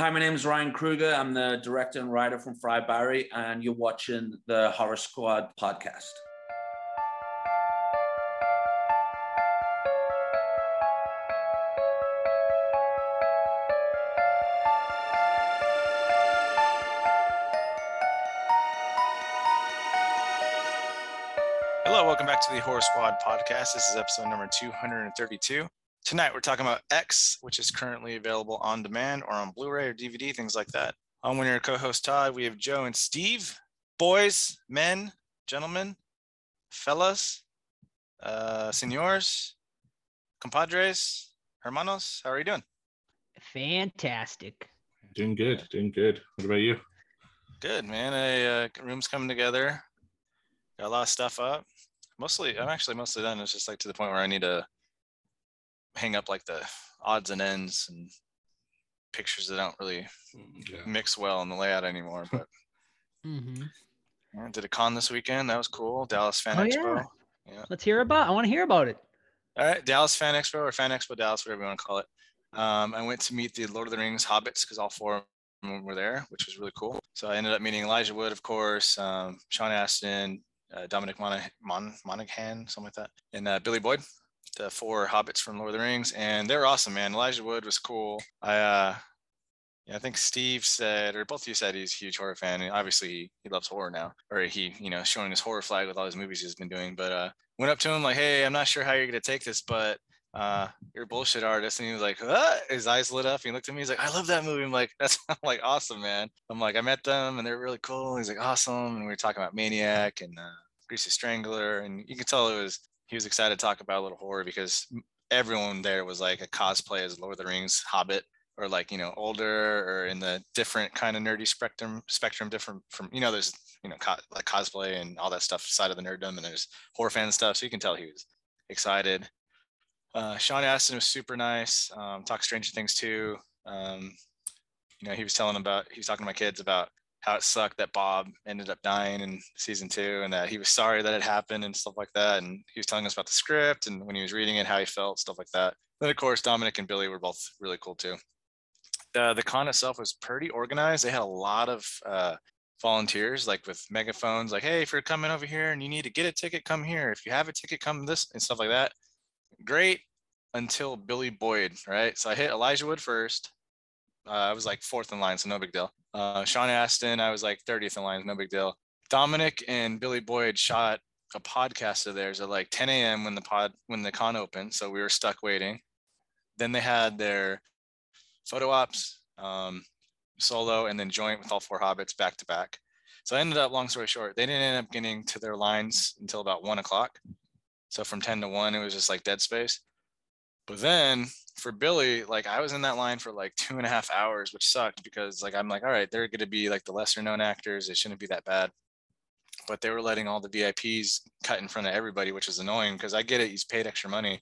Hi, my name is Ryan Kruger. I'm the director and writer from Fried Barry, and you're watching the Horror Squad podcast. Hello, welcome back to the Horror Squad podcast. This is episode number 232. Tonight we're talking about X, which is currently available on demand or on Blu ray or DVD, things like that. I'm one of your co host, Todd. We have Joe and Steve. Boys, men, gentlemen, fellas, uh, senors, compadres, hermanos, how are you doing? Fantastic. Doing good, doing good. What about you? Good, man. A uh, room's coming together. Got a lot of stuff up. Mostly, I'm actually mostly done. It's just like to the point where I need to hang up like the odds and ends and pictures that don't really Yeah. mix well in the layout anymore. But mm-hmm. I did a con this weekend. That was cool. Dallas Fan Oh, Expo. yeah. Let's hear about. I want to hear about it. All right, Dallas Fan Expo or Fan Expo Dallas, whatever you want to call it. Um, I went to meet the Lord of the Rings hobbits because all four of them were there, which was really cool. So I ended up meeting Elijah Wood, of course, um, Sean Astin, uh, Dominic Monaghan, Mon- Monaghan, something like that, and uh, Billy Boyd, the four hobbits from Lord of the Rings, and they were awesome, man. Elijah Wood was cool. I, uh, I think Steve said, or both of you said he's a huge horror fan, and obviously he, he loves horror now, or he, you know, showing his horror flag with all his movies he's been doing. But uh, went up to him like, hey, I'm not sure how you're gonna take this, but uh, you're a bullshit artist. And he was like, what? His eyes lit up. He looked at me. He's like, I love that movie. I'm like, that's I'm like awesome, man. I'm like, I met them and they're really cool. He's like, awesome. And we were talking about Maniac and uh, Greasy Strangler, and you could tell it was he was excited to talk about a little horror because everyone there was like a cosplay as Lord of the Rings Hobbit or like you know older or in the different kind of nerdy spectrum spectrum different from you know there's you know co- like cosplay and all that stuff side of the nerddom and there's horror fan stuff so you can tell he was excited. Uh, Sean Astin was super nice um, talked Stranger Things too. Um, you know he was telling about he was talking to my kids about how it sucked that Bob ended up dying in season two and that he was sorry that it happened and stuff like that and he was telling us about the script and when he was reading it how he felt stuff like that then of course Dominic and Billy were both really cool too the con itself was pretty organized. They had a lot of uh, volunteers, like with megaphones, like, "Hey, if you're coming over here and you need to get a ticket, come here. If you have a ticket, come this and stuff like that." Great until Billy Boyd, right? So I hit Elijah Wood first. Uh, I was like fourth in line, so no big deal. Uh, Sean Astin, I was like 30th in line, no big deal. Dominic and Billy Boyd shot a podcast of theirs at like 10 a.m. when the pod when the con opened, so we were stuck waiting. Then they had their photo ops, um, solo, and then joint with all four hobbits back to back. So I ended up, long story short, they didn't end up getting to their lines until about one o'clock. So from 10 to 1, it was just like dead space. But then for Billy, like I was in that line for like two and a half hours, which sucked because like I'm like, all right, they're gonna be like the lesser known actors. It shouldn't be that bad. But they were letting all the VIPs cut in front of everybody, which is annoying because I get it, he's paid extra money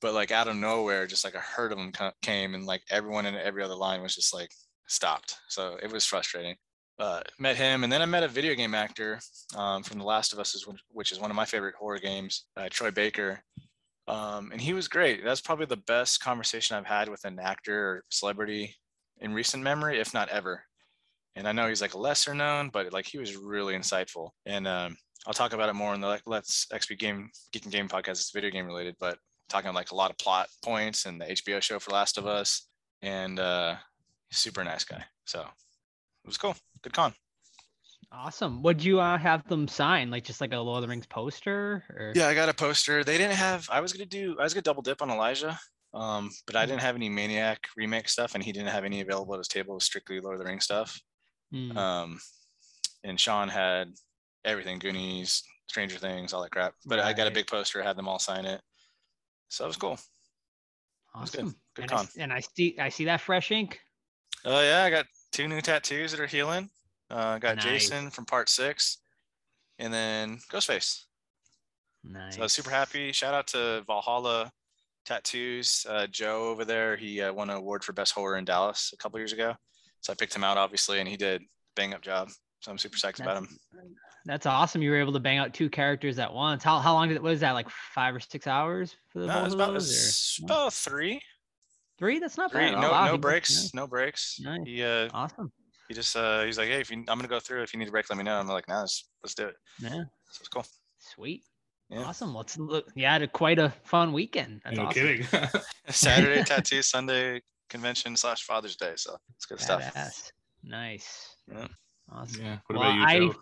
but like out of nowhere, just like a herd of them came, and like everyone in every other line was just like stopped. So it was frustrating. Uh, met him, and then I met a video game actor um, from The Last of Us, which is one of my favorite horror games, uh, Troy Baker, um, and he was great. That's probably the best conversation I've had with an actor or celebrity in recent memory, if not ever. And I know he's like lesser known, but like he was really insightful. And um, I'll talk about it more in the Let's XP Game Geek and Game podcast. It's video game related, but talking like a lot of plot points and the HBO show for Last of Us, and uh, super nice guy. So it was cool. Good con. Awesome. Would you uh, have them sign like just like a Lord of the Rings poster? Or... Yeah, I got a poster. They didn't have. I was gonna do. I was gonna double dip on Elijah, um, but I didn't have any Maniac remake stuff, and he didn't have any available at his table. It was strictly Lord of the Rings stuff. Hmm. Um, and Sean had everything: Goonies, Stranger Things, all that crap. But I got a big poster. Had them all sign it. So it was cool. was good. Good and, con. s- and I see I see that fresh ink. Oh yeah, I got two new tattoos that are healing. Uh, I got Nice. Jason from part six, and then Ghostface. Nice. So super happy. Shout out to Valhalla Tattoos. Uh, Joe over there, he uh, won an award for best horror in Dallas a couple years ago. So I picked him out, obviously, and he did bang up job. So I'm super psyched about him. That's awesome. You were able to bang out two characters at once. How how long did it was that? Like five or six hours for the No, both it's of about, those? about three. Three? That's not Three, bad. Oh, no wow, no breaks, no breaks. Nice. He uh Awesome. He just uh he's like, hey, if you, I'm gonna go through. If you need a break, let me know. I'm like, nah, let's let's do it. Yeah. So it's cool. Sweet. Yeah. Awesome. Let's look. You had a, quite a fun weekend. That's no awesome. kidding. Saturday tattoo, Sunday convention slash Father's Day. So it's good stuff. Badass. Nice. Yeah. Awesome. yeah. What Well, about you, Joe?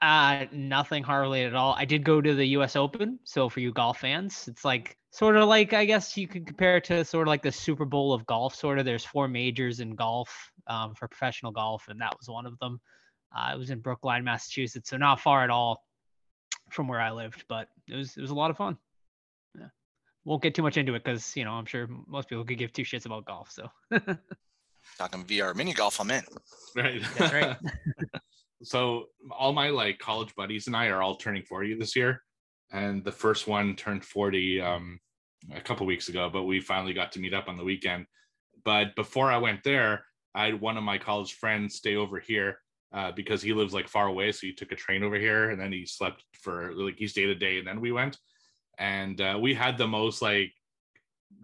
Uh, nothing heart related at all. I did go to the U.S. Open, so for you golf fans, it's like sort of like I guess you could compare it to sort of like the Super Bowl of golf. Sort of, there's four majors in golf um, for professional golf, and that was one of them. Uh, it was in Brookline, Massachusetts, so not far at all from where I lived, but it was it was a lot of fun. Yeah, won't get too much into it because you know I'm sure most people could give two shits about golf. So Talking VR mini golf, I'm in. Right. that's right. so all my like college buddies and I are all turning 40 this year. And the first one turned 40 um a couple weeks ago, but we finally got to meet up on the weekend. But before I went there, I had one of my college friends stay over here uh, because he lives like far away. So he took a train over here and then he slept for like he stayed a day and then we went. And uh, we had the most like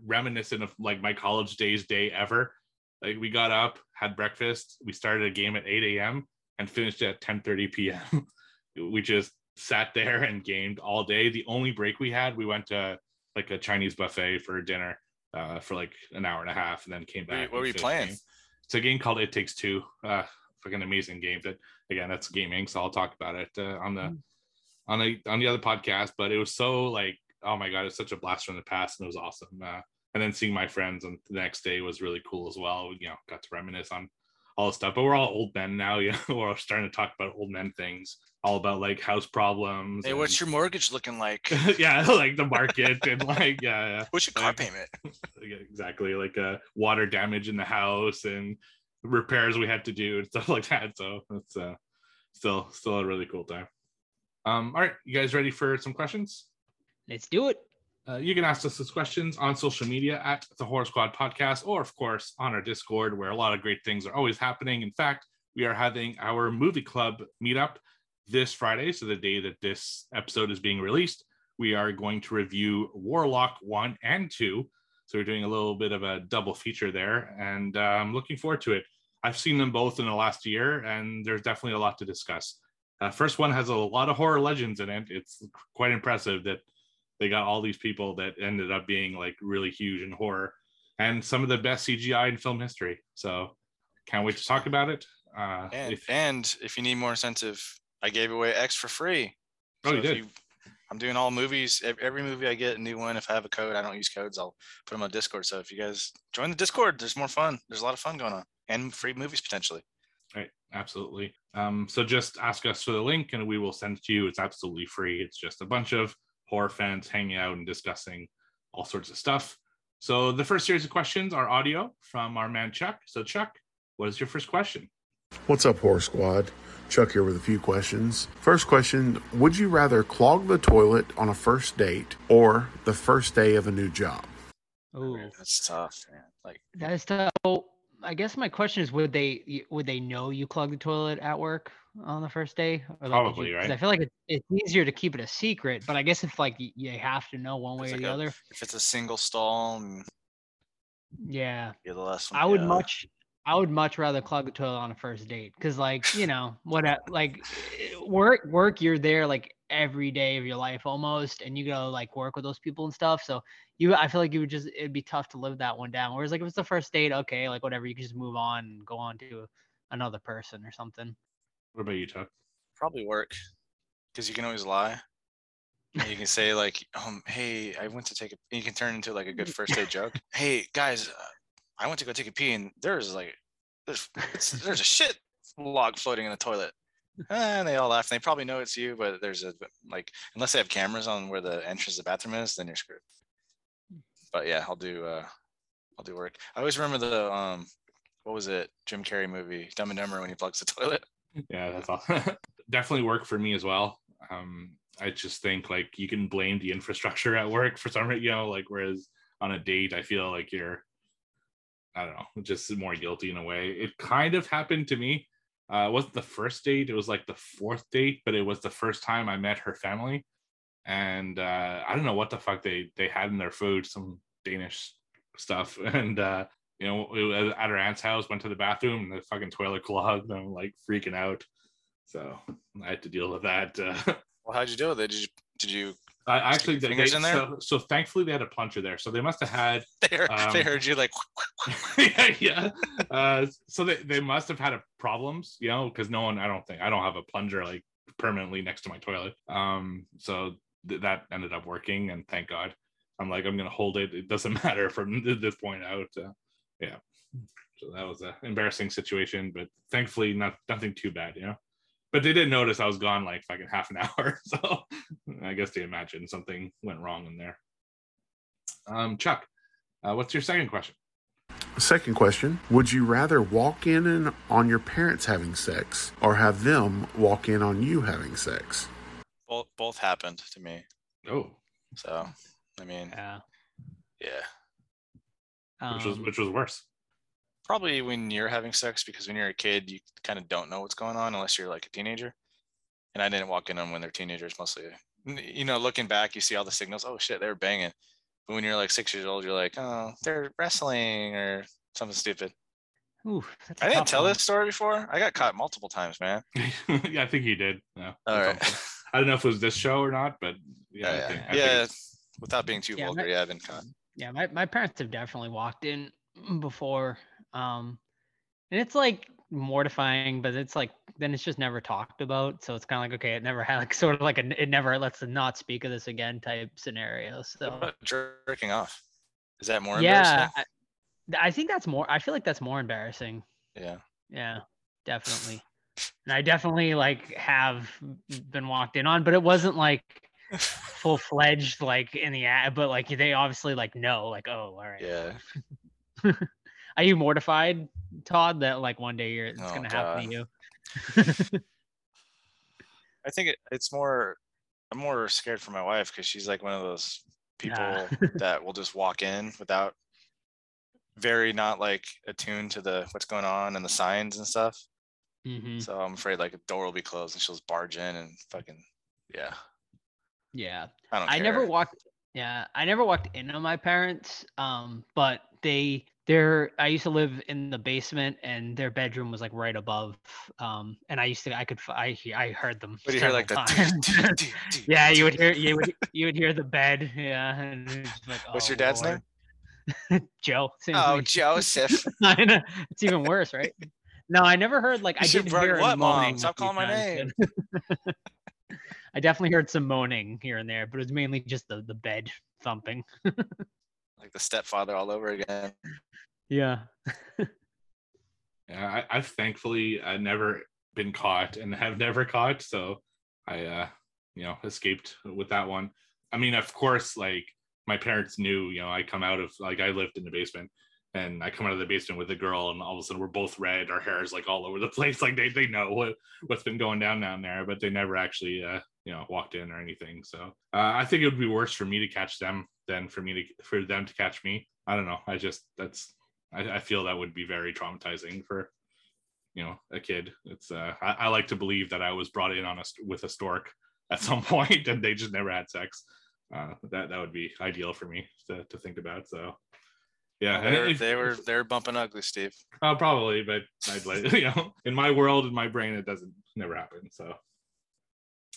reminiscent of like my college days day ever. Like we got up, had breakfast, we started a game at 8 a.m. and finished at 10:30 p.m. we just sat there and gamed all day. The only break we had, we went to like a Chinese buffet for dinner uh, for like an hour and a half, and then came What were you- back. what were you playing? It's a game called It Takes Two. Uh, fucking amazing game. That again, that's gaming, so I'll talk about it uh, on the Mm. on the on the other podcast. But it was so like, oh my god, it's such a blast from the past, and it was awesome. Uh, and then seeing my friends on the next day was really cool as well. You know, got to reminisce on all the stuff. But we're all old men now. You know, we're starting to talk about old men things, all about like house problems. Hey, what's your mortgage looking like? yeah, like the market and like yeah, yeah. What's your car Like- payment? Yeah, exactly like uh water damage in the house and repairs we had to do and stuff like that so it's uh still still a really cool time um all right you guys ready for some questions Let's do it. Uh, you can ask us those questions on social media at the Horror Squad Podcast, or of course on our Discord, where a lot of great things are always happening. In fact, we are having our movie club meetup this Friday, so the day that this episode is being released. We are going to review Warlock one and two, so we're doing a little bit of a double feature there, and uh, I'm looking forward to it. I've seen them both in the last year, and there's definitely a lot to discuss. Uh, first one has a lot of horror legends in it. It's quite impressive that they got all these people that ended up being like really huge in horror and some of the best CGI in film history. So can't wait to talk about it. Uh, And if- and if you need more incentive, I gave away X for free. Oh, you if did? I'm doing all movies. Every movie I get a new one. If I have a code, I don't use codes. I'll put them on Discord. So if you guys join the Discord, there's more fun. There's a lot of fun going on and free movies potentially. right, absolutely. Um, so just ask us for the link and we will send it to you. It's absolutely free. It's just a bunch of horror fans hanging out and discussing all sorts of stuff. So the first series of questions are audio from our man Chuck. So Chuck, what is your first question? What's up, Horror Squad? Chuck here with a few questions. First question Would you rather clog the toilet on a first date or the first day of a new job? Oh, That's tough, man. Like That is tough. So I guess my question is, would they would they know you clogged the toilet at work on the first day? Or like, Probably, you- right? I feel like it, it's easier to keep it a secret, but I guess if like you have to know one way It's or like the a- other, if it's a single stall, and yeah, you're the last one. I would yeah. much I would much rather clog the toilet on a first date because like you know what like eh, work work you're there like every day of your life almost and you go like work with those people and stuff so you I feel like you would just it'd be tough to live that one down whereas like if it's the first date okay like whatever you can just move on and go on to another person or something What about you, Chuck? probably work because you can always lie. And you can say like, um, hey, I went to take a. You can turn into like a good first date joke. Hey guys, uh, I went to go take a pee and there's like, there's there's a shit log floating in the toilet. And they all laugh. They probably know it's you, but there's a like unless they have cameras on where the entrance to the bathroom is, then you're screwed. But yeah, I'll do uh I'll do work. I always remember the um what was it Jim Carrey movie Dumb and Dumber when he plugs the toilet. yeah that's all definitely work for me as well um i just think like you can blame the infrastructure at work for some reason you know like whereas on a date i feel like you're i don't know just more guilty in a way it kind of happened to me uh it wasn't the first date it was like the fourth date but it was the first time i met her family and uh i don't know what the fuck they they had in their food some danish stuff. And uh, you know, at her aunt's house, went to the bathroom, and the fucking toilet clogged. And I'm like freaking out. So I had to deal with that. Uh, Well, how'd you deal with it? Did you did you I actually they, fingers they- in there? So, so thankfully they had a plunger there, so they must have had they heard, they Um, heard you like yeah, yeah. Uh, so they, they must have had a problems, you know, because no one, I don't think, I don't have a plunger like permanently next to my toilet. Um, so th- that ended up working, and thank God. I'm like, I'm gonna hold it. It doesn't matter from this point out. Uh, yeah. So that was an embarrassing situation, but thankfully not nothing too bad, you know. But they didn't notice I was gone like fucking half an hour, so I guess they imagined something went wrong in there. Um, Chuck, uh, what's your second question? Second question Would you rather walk in and on your parents having sex or have them walk in on you having sex? both both happened to me. Oh, So I mean, Yeah. yeah. which was Um, which was worse. Probably when you're having sex because when you're a kid, you kind of don't know what's going on unless you're like a teenager. And I didn't walk in on when they're teenagers mostly. You know, looking back, you see all the signals. Oh shit, they're banging. But when you're like six years old, you're like, oh, they're wrestling or something stupid. ooh, that's a I didn't tell one. this story before. I got caught multiple times, man. yeah, I think you did. Yeah. All that's I don't know if it was this show or not, but yeah, Yeah, I oh, yeah. think, I yeah. Without being too Yeah, vulgar, my- yeah, I've been caught. Yeah, my, my parents have definitely walked in before. Um and it's like mortifying, but it's like then it's just never talked about. So it's kind of like okay, it never had like sort of like a it never lets them not speak of this again type scenario. So jerking off? Is that more yeah, embarrassing? I, I think that's more. I feel like that's more embarrassing. Yeah. Yeah, definitely. And I definitely like have been walked in on, but it wasn't like full fledged like in the ad, but like they obviously like know, like, oh, all right. Yeah. Are you mortified, Todd, that like one day you're it's Oh, gonna happen to you? I think it, it's more. I'm more scared for my wife because she's like one of those people Nah. that will just walk in without very not like attuned to the what's going on and the signs and stuff. hmm So I'm afraid like a door will be closed and she'll just barge in and fucking yeah. Yeah. I don't. I never walked yeah, I never walked into my parents. Um, but they their I used to live in the basement and their bedroom was like right above. Um, and I used to I could I I heard them. But you hear like the. yeah, you would hear you would you would hear the bed. Yeah. And like, What's "Oh, your dad's Lord." name? Joe. Oh. Joseph. I know. It's even worse, right? No, I never heard like I didn't hear what, Mom? moaning. Stop calling my but- I definitely heard some moaning here and there, but it was mainly just the the bed thumping. Like the stepfather all over again. Yeah. Yeah, I, I've thankfully uh, never been caught and have never caught, so I, uh, you know, escaped with that one. I mean, of course, like my parents knew, you know, I come out of like I lived in the basement, and I come out of the basement with a girl, and all of a sudden we're both red, our hair is like all over the place. Like they they know what what's been going down down there, but they never actually, uh, you know, walked in or anything. So uh, I think it would be worse for me to catch them than for me to for them to catch me. I don't know. I just that's I, I feel that would be very traumatizing for you know a kid. It's uh I, I like to believe that i was brought in on a with a stork at some point and they just never had sex. Uh that that would be ideal for me to, to think about. So yeah. They were, they were they were bumping ugly, Steve. uh, probably but i'd like you know in my world in my brain it doesn't never happen. So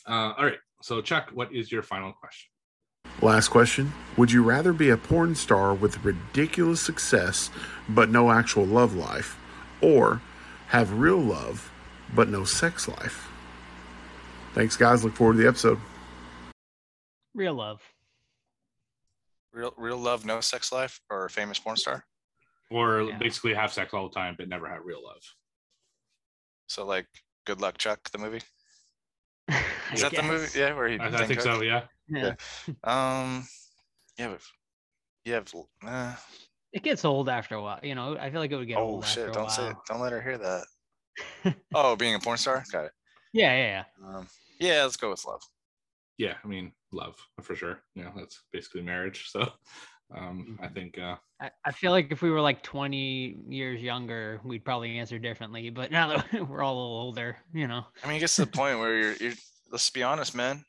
uh all right. So chuck what is your final question Last question Would you rather be a porn star with ridiculous success but no actual love life, or have real love but no sex life? Thanks, guys. Look forward to the episode. Real love. Real real love, no sex life, or famous porn star. or Yeah. basically have sex all the time but never have real love So like, good luck, Chuck. The movie. Is that the movie? Yeah, where he. i, I think Cook? so yeah Yeah. Um, yeah, but yeah, but, uh, It gets old after a while. You know, I feel like it would get oh old after shit! a Don't say, while. don't let her hear that. oh, being a porn star, got it. Yeah, yeah, yeah. Um, yeah, let's go with love. yeah i mean love for sure you know that's basically marriage so um i think uh I, I feel like if we were like 20 years younger, we'd probably answer differently. But now that we're all a little older, you know. I mean, it gets to the point where you're, you're. Let's be honest, man.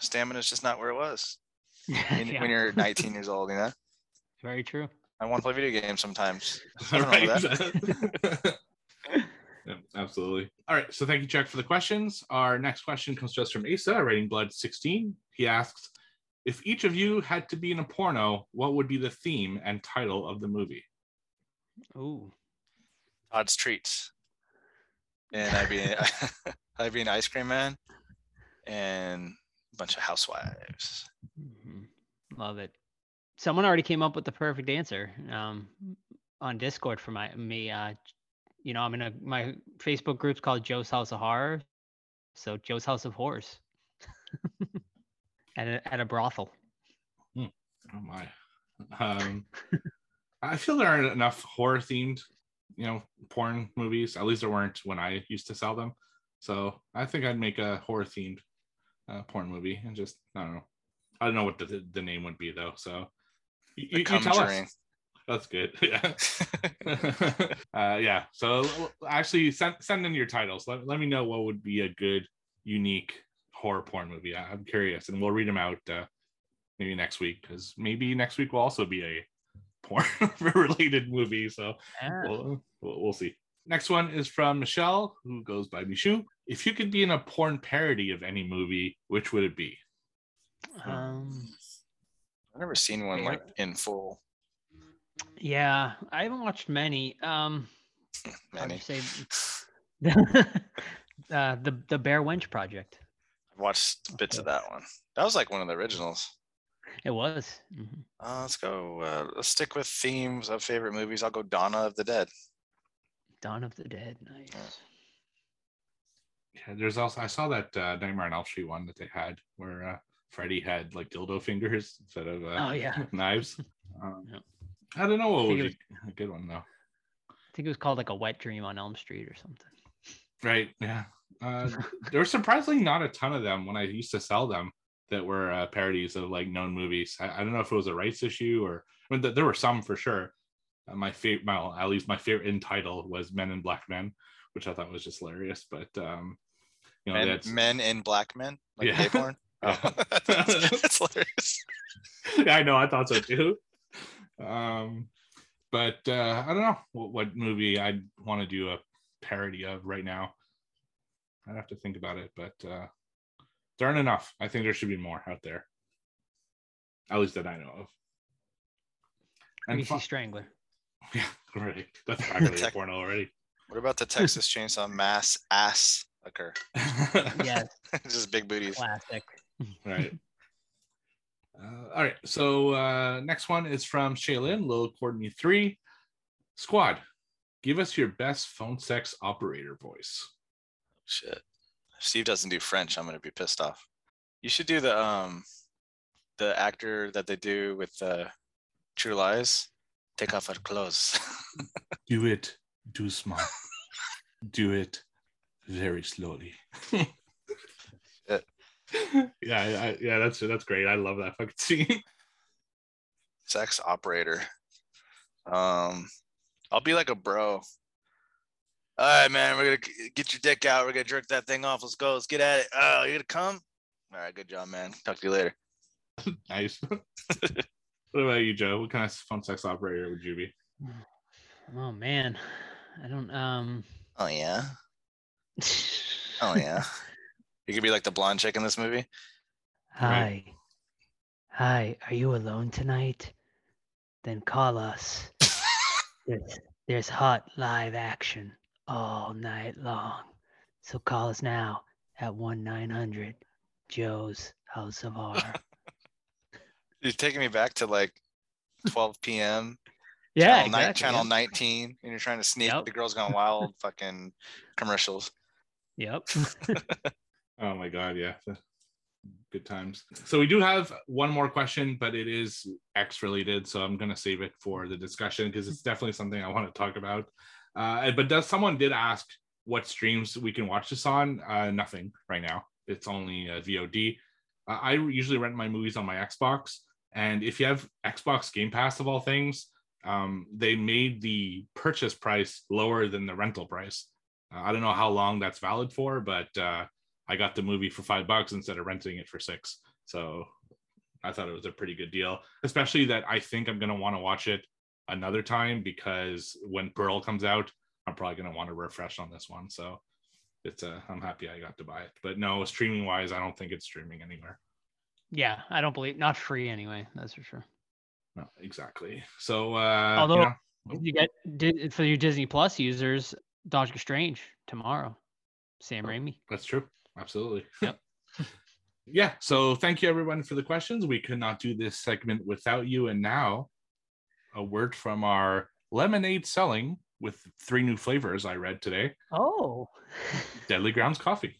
Stamina is just not where it was when, Yeah, when you're 19 years old. You know. very true. I want to play video games sometimes. Nothing wrong with that. Yeah, absolutely. All right. So thank you, Chuck, for the questions. Our next question comes to us from Asa, Writing Blood 16. He asks, if each of you had to be in a porno, what would be the theme and title of the movie? Ooh. Todd's treats. And I'd be I'd be an ice cream man and a bunch of housewives. Mhm. Love it. Someone already came up with the perfect answer um, on Discord for my me. Uh, you know, I'm in a my Facebook group's called Joe's House of Horror, so Joe's House of Horrors at a, at a brothel. Oh my. Um, I feel there aren't enough horror themed, you know, porn movies. At least there weren't when I used to sell them. So I think I'd make a horror themed uh, porn movie and just I don't know. I don't know what the, the name would be though. So you, The you tell Conjuring. us. That's good. Yeah. uh, yeah. So actually, send send in your titles. Let, let me know what would be a good, unique horror porn movie. I, I'm curious, and we'll read them out uh, maybe next week because maybe next week will also be a porn related movie. So Yeah. we'll, we'll, we'll see. Next one is from Michelle, who goes by Michu. If you could be in a porn parody of any movie, which would it be? Um, I've never seen one like in full. yeah, I haven't watched many. Um, Many. say. uh, the the Bare Wench Project. I've watched bits of that one. That was like one of the originals. It was. Mhm. Uh, let's go. Uh, let's stick with themes of favorite movies. I'll go Donna of the Dead. Dawn of the Dead. Nice. Yeah, there's also I saw that uh, Nightmare on Elm Street one that they had where uh, Freddy had like dildo fingers instead of uh, Oh yeah. knives. Um, Yep. I don't know what it be a good one though. I think it was called like a Wet Dream on Elm Street or something. Right? Yeah. Uh, there were surprisingly not a ton of them when I used to sell them that were uh, parodies of like known movies. I, I don't know if it was a rights issue or I mean, th- there were some for sure. Uh, my favorite, well, at least my favorite in title was Men in Black Men, which I thought was just hilarious. But um, you know, Men, that's men in black men, like Yeah. gay Oh, that's, that's hilarious. yeah, I know. I thought so too. Um, but uh, I don't know what, what movie I'd want to do a parody of right now. I'd have to think about it, but uh, there aren't enough. I think there should be more out there, at least that I know of. And Greasy fu- Strangler. yeah, right. That's practically a Tech- porno already. What about the Texas Chainsaw Mass ass occur? Yes, Just big booties. classic. right. Uh, all right. So uh, next one is from Shaylin, Lil Courtney three. Squad, give us your best phone sex operator voice. Shit. If Steve doesn't do French, I'm gonna be pissed off. You should do the um the actor that they do with uh True Lies. Take off her clothes. Do it, do small. do it very slowly. Yeah, I, yeah, that's that's great. I love that fucking scene. Sex operator. Um I'll be like a bro. All right, man, we're gonna get your dick out. We're gonna jerk that thing off. Let's go. Let's get at it. Oh, you gonna come? All right, good job, man. Talk to you later. nice. What about you, Joe? What kind of phone sex operator would you be? Oh man, I don't. Um. Oh yeah. Oh yeah. you could be like the blonde chick in this movie. Hi. Hi. Are you alone tonight? Then call us. there's, there's hot live action all night long. So call us now at one nine hundred Joe's House of Horror. You're taking me back to like 12 p.m. yeah, channel, ni- exactly, channel yep. 19, and you're trying to sneak Yep. the girls gone wild fucking commercials. Yep. Oh my god, yeah. Good times. So we do have one more question, but it is X related, so I'm gonna save it for the discussion because it's definitely something I want to talk about. Uh, but does someone did ask what streams we can watch this on? Uh, nothing right now. It's only uh, VOD. Uh, I usually rent my movies on my Xbox, and if you have Xbox Game Pass of all things, um, they made the purchase price lower than the rental price. Uh, I don't know how long that's valid for, but uh, I got the movie for five bucks instead of renting it for six. So I thought it was a pretty good deal, especially that I think I'm going to want to watch it another time because when Pearl comes out, I'm probably gonna want to refresh on this one. So it's uh, I'm happy I got to buy it. But no, streaming wise, I don't think it's streaming anywhere. Yeah, I don't believe not free anyway. That's for sure. No, exactly. So uh, Although you know, you get for your Disney Plus users, Doctor Strange tomorrow. Sam Oh. Raimi. That's true. Absolutely. Yep. yeah. So thank you everyone for the questions. We could not do this segment without you. And now a word from our lemonade selling with three new flavors I read today. Oh. Deadly Grounds coffee.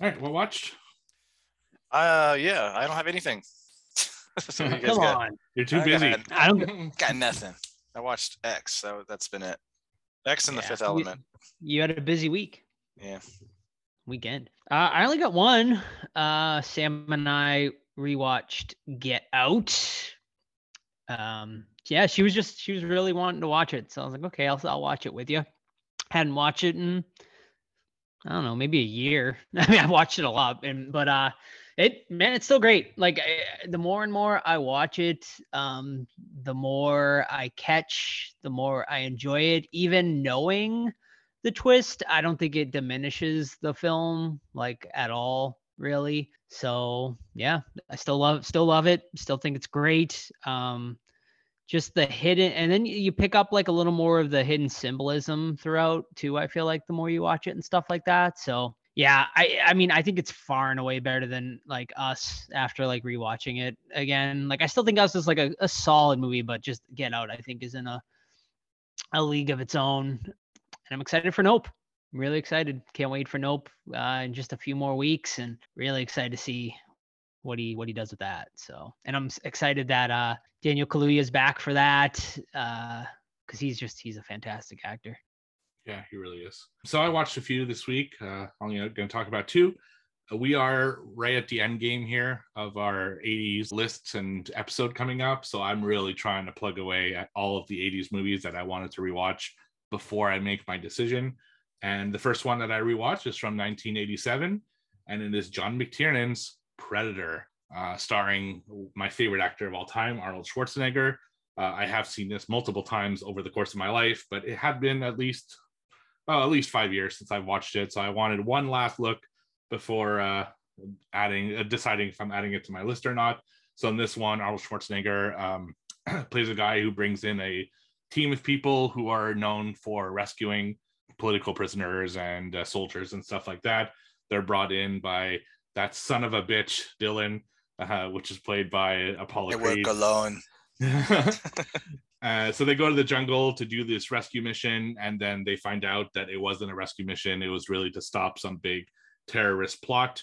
All right, what watched? Uh, yeah, I don't have anything. so you guys Come got, on. You're too I busy. got- I don't got nothing. I watched X. So that's been it. X and the Yeah. Fifth You- Element. you had a busy week. Yeah. Weekend. Uh, I only got one. Uh Sam and I rewatched Get Out. Um yeah, she was just she was really wanting to watch it. So I was like, okay, I'll I'll watch it with you. Hadn't watched it in I don't know, maybe a year. I mean, I've watched it a lot, and but uh, it man, it's still great. Like eh, the more and more I watch it, um, the more I catch, the more I enjoy it. Even knowing the twist, I don't think it diminishes the film like at all, really. So yeah, I still love, still love it. Still think it's great. Um, just the hidden and then you pick up like a little more of the hidden symbolism throughout too i feel like the more you watch it and stuff like that. So yeah i i mean i think it's far and away better than like us after like rewatching it again. Like i still think us is like a, a solid movie but just get out i think is in a a league of its own. And i'm excited for nope. I'm really excited. Can't wait for nope uh, in just a few more weeks and really excited to see what he what he does with that. So, and I'm excited that uh Daniel Kaluuya is back for that uh because he's just he's a fantastic actor. Yeah, he really is. So I watched a few this week. Uh, I'm going to talk about two. Uh, we are right at the end game here of our 80s lists and episode coming up. So I'm really trying to plug away at all of the 80s movies that I wanted to rewatch before I make my decision. And the first one that I rewatched is from 1987, and it is John McTiernan's Predator, uh, starring my favorite actor of all time, Arnold Schwarzenegger. Uh, I have seen this multiple times over the course of my life, but it had been at least at least five years since I've watched it. So I wanted one last look before uh, adding, uh, deciding if I'm adding it to my list or not. So in this one, Arnold Schwarzenegger um, plays a guy who brings in a team of people who are known for rescuing political prisoners and uh, soldiers and stuff like that. They're brought in by that son of a bitch, Dillon, uh, which is played by Apollo I work alone. uh, so they go to the jungle to do this rescue mission, and then they find out that it wasn't a rescue mission. It was really to stop some big terrorist plot.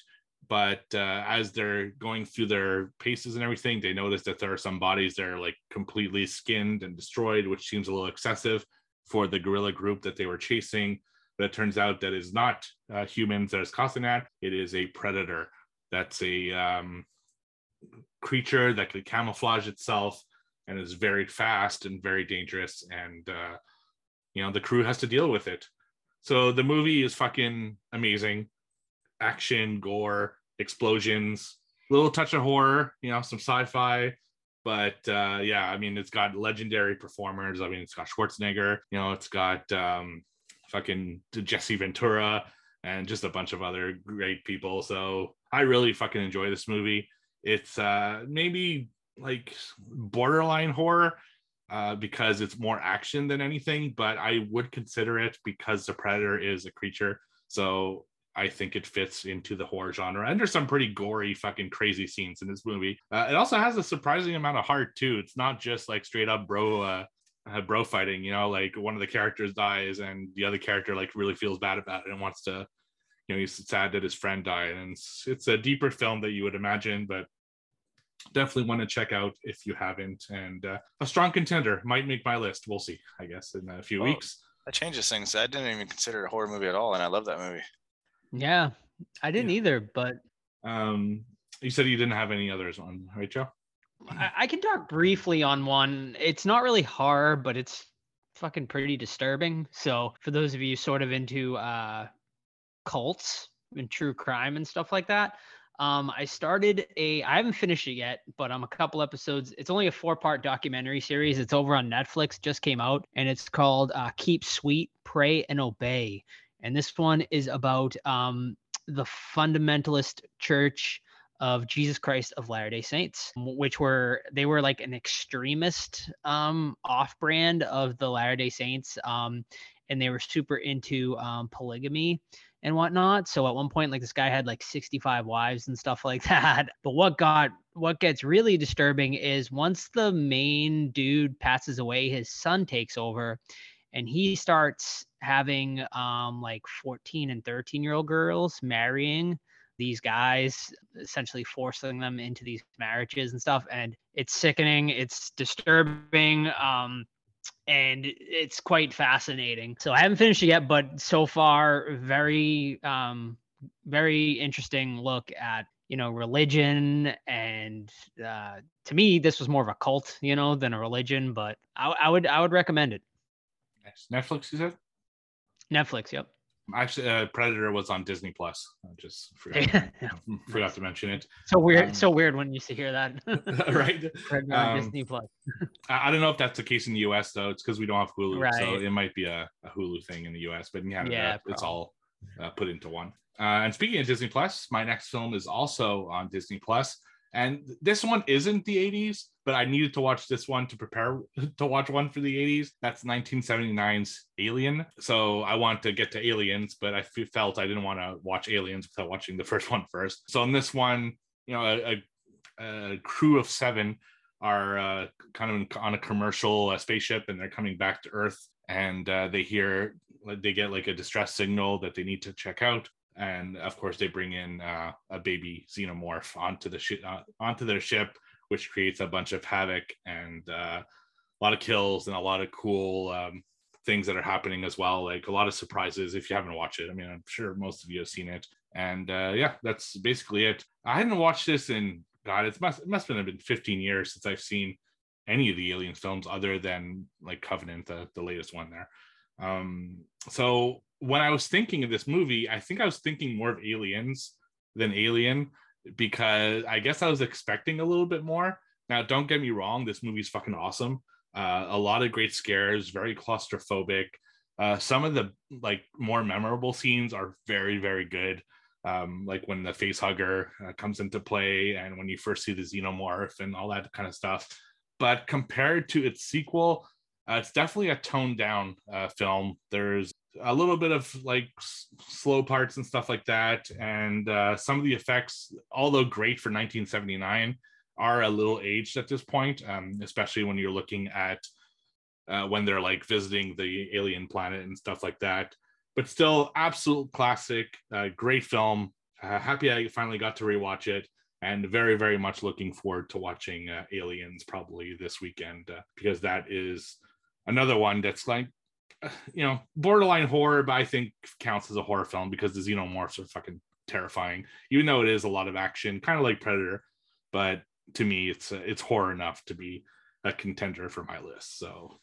But uh, as they're going through their paces and everything, they notice that there are some bodies that are like completely skinned and destroyed, which seems a little excessive for the guerrilla group that they were chasing. But it turns out that is not uh, humans that is causing that. It is a predator. That's a um, creature that could camouflage itself and is very fast and very dangerous and uh you know the crew has to deal with it. So the movie is fucking amazing. Action gore explosions little touch of horror you know some sci-fi. But uh yeah i mean it's got legendary performers. I mean it's got schwarzenegger. You know it's got um fucking jesse ventura and just a bunch of other great people so i really fucking enjoy this movie it's uh maybe like borderline horror uh, because it's more action than anything, but I would consider it because the predator is a creature. So I think it fits into the horror genre. And there's some pretty gory, fucking crazy scenes in this movie. Uh, it also has a surprising amount of heart too. It's not just like straight up bro, uh, bro fighting. You know, like one of the characters dies and the other character like really feels bad about it and wants to, you know, he's sad that his friend died. And it's, it's a deeper film that you would imagine, but definitely want to check out if you haven't. And uh, a strong contender might make my list. We'll see, I guess, in a few Well, weeks. That changes things. I didn't even consider it a horror movie at all, and I love that movie. Yeah, I didn't Yeah. either, but Um, you said you didn't have any others on, right, Joe? I, can talk briefly on one. It's not really horror, but it's fucking pretty disturbing. So for those of you sort of into uh cults and true crime and stuff like that, um, I started a I haven't finished it yet, but I'm a couple episodes. It's only a four-part documentary series. It's over on Netflix, just came out, and it's called uh, Keep Sweet, Pray and Obey. And this one is about um the fundamentalist church of Jesus Christ of Latter-day Saints, which were they were like an extremist um off-brand of the Latter-day Saints um and they were super into um polygamy and whatnot. So at one point like this guy had like 65 wives and stuff like that. But what got what gets really disturbing is once the main dude passes away, his son takes over and he starts having um like 14 and 13 year old girls marrying these guys essentially forcing them into these marriages and stuff and it's sickening it's disturbing um and it's quite fascinating. So i haven't finished it yet but so far very um very interesting look at you know religion and uh to me this was more of a cult you know than a religion but i, I would i would recommend it. Netflix, is it netflix yep Actually, uh, Predator was on Disney Plus. I just forgot, forgot to mention it. so weird Um, so weird when you used to hear that right? Predator Um, disney plus I, I don't know if that's the case in the US though. It's because we don't have Hulu, so it might be a, a Hulu thing in the US. But in Canada, Yeah, it's all uh, put into one. Uh, and speaking of Disney Plus, my next film is also on Disney Plus, and this one isn't the 80s, but I needed to watch this one to prepare to watch one for the 80s. That's 1979's Alien. So I want to get to Aliens, but I felt I didn't want to watch Aliens without watching the first one first. So in this one, you know, a, a, a crew of seven are uh, kind of on a commercial uh, spaceship and they're coming back to Earth and uh, they hear they get like a distress signal that they need to check out and of course they bring in uh, a baby xenomorph onto the ship uh, onto their ship which creates a bunch of havoc and uh, a lot of kills and a lot of cool um, things that are happening as well. Like a lot of surprises if you haven't watched it. I mean i'm sure most of you have seen it. And uh, yeah that's basically it. I hadn't watched this in god it must, it must have been 15 years since i've seen any of the Alien films other than like covenant the, the latest one there. Um so when i was thinking of this movie i think i was thinking more of aliens than alien because i guess i was expecting a little bit more. Now don't get me wrong this movie's fucking awesome. Uh, a lot of great scares very claustrophobic. Uh, some of the like more memorable scenes are very very good. Um, like when the face hugger uh, comes into play and when you first see the xenomorph and all that kind of stuff. But compared to its sequel uh, it's definitely a toned down uh, film. There's a little bit of like s- slow parts and stuff like that and uh, some of the effects although great for 1979 are a little aged at this point um, especially when you're looking at uh, when they're like visiting the alien planet and stuff like that. But still absolute classic uh, great film. Uh, happy i finally got to rewatch it and very very much looking forward to watching uh, aliens probably this weekend uh, because that is another one that's like you know borderline horror but i think counts as a horror film because the xenomorphs are fucking terrifying even though it is a lot of action kind of like predator but to me it's uh, it's horror enough to be a contender for my list so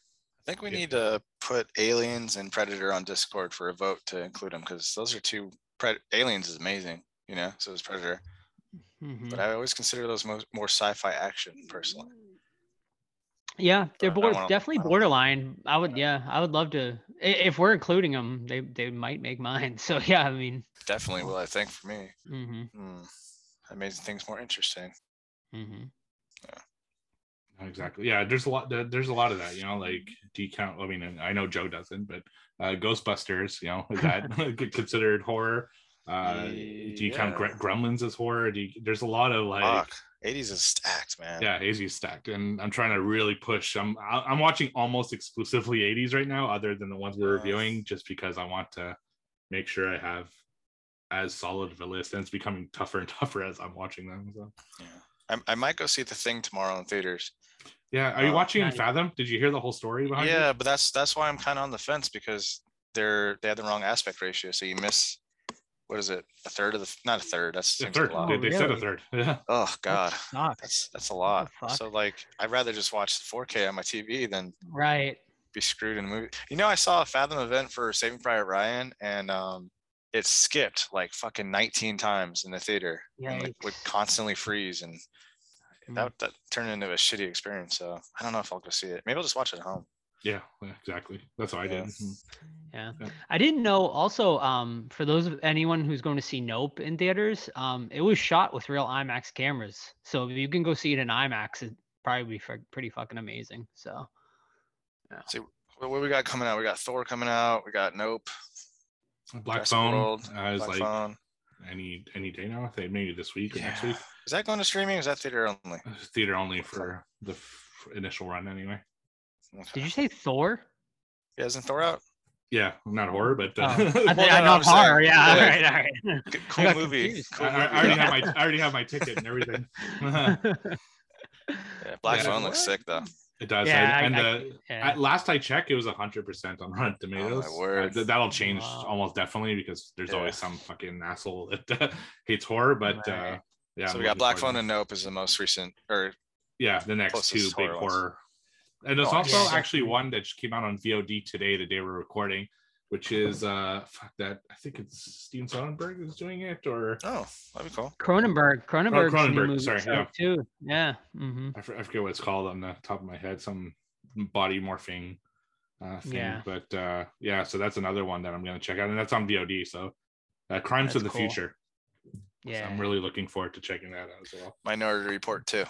I think we Yeah. need to put Aliens and Predator on Discord for a vote to include them because those are two. Pred- Aliens is amazing, you know. So is Predator, Mhm. but I always consider those mo- more sci-fi action personally. Yeah, they're I board, wanna- definitely I borderline. I would, yeah, I would love to. If we're including them, they they might make mine. So yeah, I mean, Definitely will. I think for me, hmm hmm. that made things more interesting. hmm exactly yeah there's a lot there's a lot of that you know like do you count i mean i know joe doesn't but uh ghostbusters you know is that considered horror uh do you count Gre- gremlins as horror do you, there's a lot of like Fuck, 80s is stacked, man. yeah 80s is stacked and i'm trying to really push i'm i'm watching almost exclusively 80s right now other than the ones we're Nice. reviewing just because i want to make sure i have as solid of a list and it's becoming tougher and tougher as i'm watching them so Yeah. I, I might go see the thing tomorrow in theaters. Yeah, are you Oh, watching in. Fathom? Did you hear the whole story behind it? Yeah, but that's that's why I'm kind of on the fence because they're they had the wrong aspect ratio. So you miss what is it? A third of the not a third. That's A seems like third. a lot. They, they said a third. Yeah. Oh God, Sucks. that's that's a lot. the? So like, I'd rather just watch the 4K on my TV than Right. be screwed in a movie. You know, I saw a Fathom event for Saving Private Ryan, and um, it skipped like fucking 19 times in the theater. and, like, would constantly freeze, and Mm. that that turned into a shitty experience. So I don't know if I'll go see it. Maybe I'll just watch it at home. Yeah, yeah, exactly. That's what I Yeah. did. Mhm. Yeah. Yeah. I didn't know also um for those of anyone who's going to see Nope in theaters, um it was shot with real IMAX cameras. So if you can go see it in IMAX, it'd probably be pretty fucking amazing. So yeah What, what we got coming out? We got Thor coming out. We got Nope. Black Jurassic Phone World, uh, is Black like Phone. any any day now. I think maybe this week or next week. Is that going to streaming? Or is that theater only? Theater only for the f- initial run, anyway. Okay. did you say Thor? Yeah, isn't Thor out? Yeah, not horror, but Oh, uh, I, think no, I know I'm saying- horror. Yeah. All yeah. right. All right. Good- I Cool movie. Cool I, I already have my I already have my ticket and everything. Yeah, Black Yeah. Phone looks sick though. it does. Yeah, and I- and I- the, yeah. at last I checked, it was hundred percent on Rotten Tomatoes. Uh, th- that'll change Wow. almost definitely because there's Yeah. always some fucking asshole that uh, hates horror. But uh, yeah, so we got Black Phone and Nope is the most recent, or yeah, the next closest two big ones. horror. And there's Oh, also yeah. actually one that came out on VOD today, the day we're recording, which is uh fuck that I think it's Steven Soderbergh is doing it, or oh, that'd be cool. Cronenberg. Cronenberg's new Cronenberg, sorry, yeah. too. Yeah. hmm I, for- I forget what it's called on the top of my head, some body morphing uh, thing. Yeah. But uh, yeah, so that's another one that I'm gonna check out, and that's on VOD. So, uh, Crimes of the cool. Future. So Yeah. I'm really looking forward to checking that out as well. Minority Report too.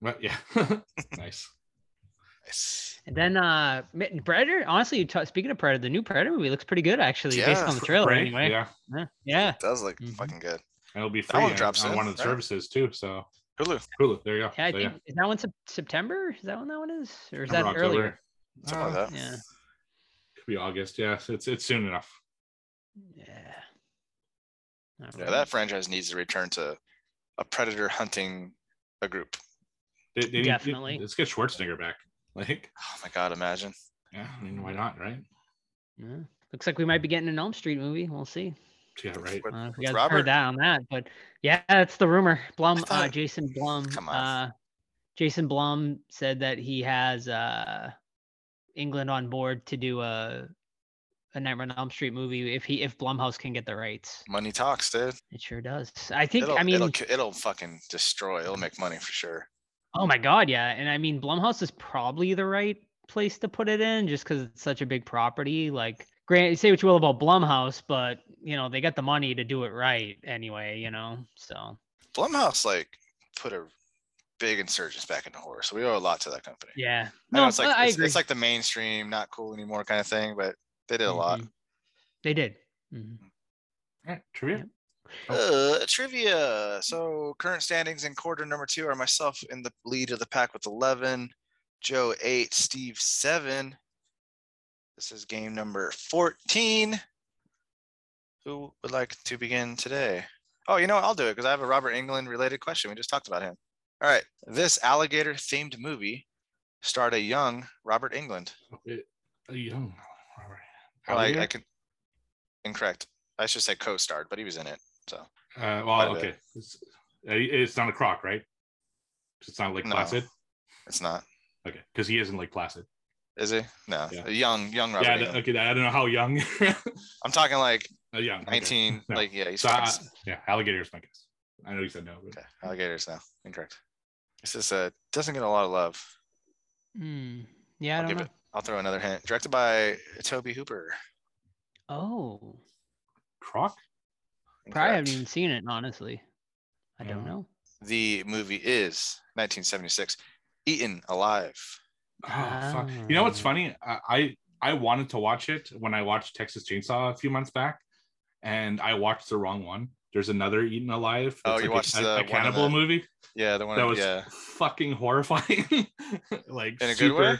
But yeah, nice. Nice. And then uh Predator, honestly, t- speaking of Predator, the new Predator movie looks pretty good actually, based Yeah. on the trailer Right? anyway. Yeah, Yeah. Yeah. It does look Mhm. fucking good. and it'll be That free one on- drops on in, one of the right? services too. So Hulu. Hulu, there you go. Yeah, I so, think is that one Sep- September? Is that when that one is? Or is that September, earlier? October. Something like Uh, that. Yeah. Could be August. Yeah, it's it's soon enough. Yeah. Yeah, Alright. that franchise needs to return to a predator hunting a group. They, they need- Definitely. let's get Schwarzenegger back. Like, Oh my god, imagine. yeah, I mean, why not, right? Yeah. Looks like we might be getting an Elm Street movie. We'll see. Yeah, right. With- Uh, if you guys Robert. heard that on that, but yeah, that's the rumor. Blum, uh, Jason Blum, Come on. uh, Jason Blum said that he has uh, Englund on board to do a a Nightmare on Elm Street movie if he if Blumhouse can get the rights. Money talks, dude. It sure does. I think. It'll, I mean, it'll it'll fucking destroy. It'll make money for sure. Oh my god, yeah, and I mean Blumhouse is probably the right place to put it in, just because it's such a big property. Like, grant say what you will about Blumhouse, but you know they got the money to do it right anyway. You know, so. Blumhouse like put a big insurgence back into horror, so we owe a lot to that company. Yeah. I know No, it's like I it's, agree. it's like the mainstream, not cool anymore kind of thing, but they did a lot. Mhm. They did. Mhm. All right, trivia. Uh, trivia. So current standings in quarter number two are myself in the lead of the pack with 11, Joe 8, Steve 7. This is game number 14. Who would like to begin today? Oh, you know what? I'll do it because I have a Robert Englund related question. We just talked about him. All right. This alligator themed movie starred a young Robert Englund. It- a young Robert. Well, I, I can incorrect. I should say co-starred, but he was in it. So Uh, well, okay. It's, uh, it's not a croc, right? It's not like No. Placid. it's not. Okay, because he isn't Lake Placid. Is he? No. Yeah. Young, young Robert yeah, Englund. the, okay. I don't know how young. I'm talking like uh, young. okay. 19, No. like yeah, he's So, fucking uh, s- yeah, alligators, my guess. I know you said no, but okay. Alligators now. Incorrect. This is uh doesn't get a lot of love. Mm, yeah, I I'll don't give know. it. I'll throw another hint. Directed by Tobe Hooper. Oh, croc. Probably haven't even seen it. Honestly, I don't know. The movie is 1976. Eaten Alive. Oh, fuck. You know what's Ah. funny? I, I I wanted to watch it when I watched Texas Chainsaw a few months back, and I watched the wrong one. There's another Eaten Alive. Oh, you like watched a, the a, cannibal the- movie Yeah, the one. that was yeah. fucking horrifying. like In a good super. way?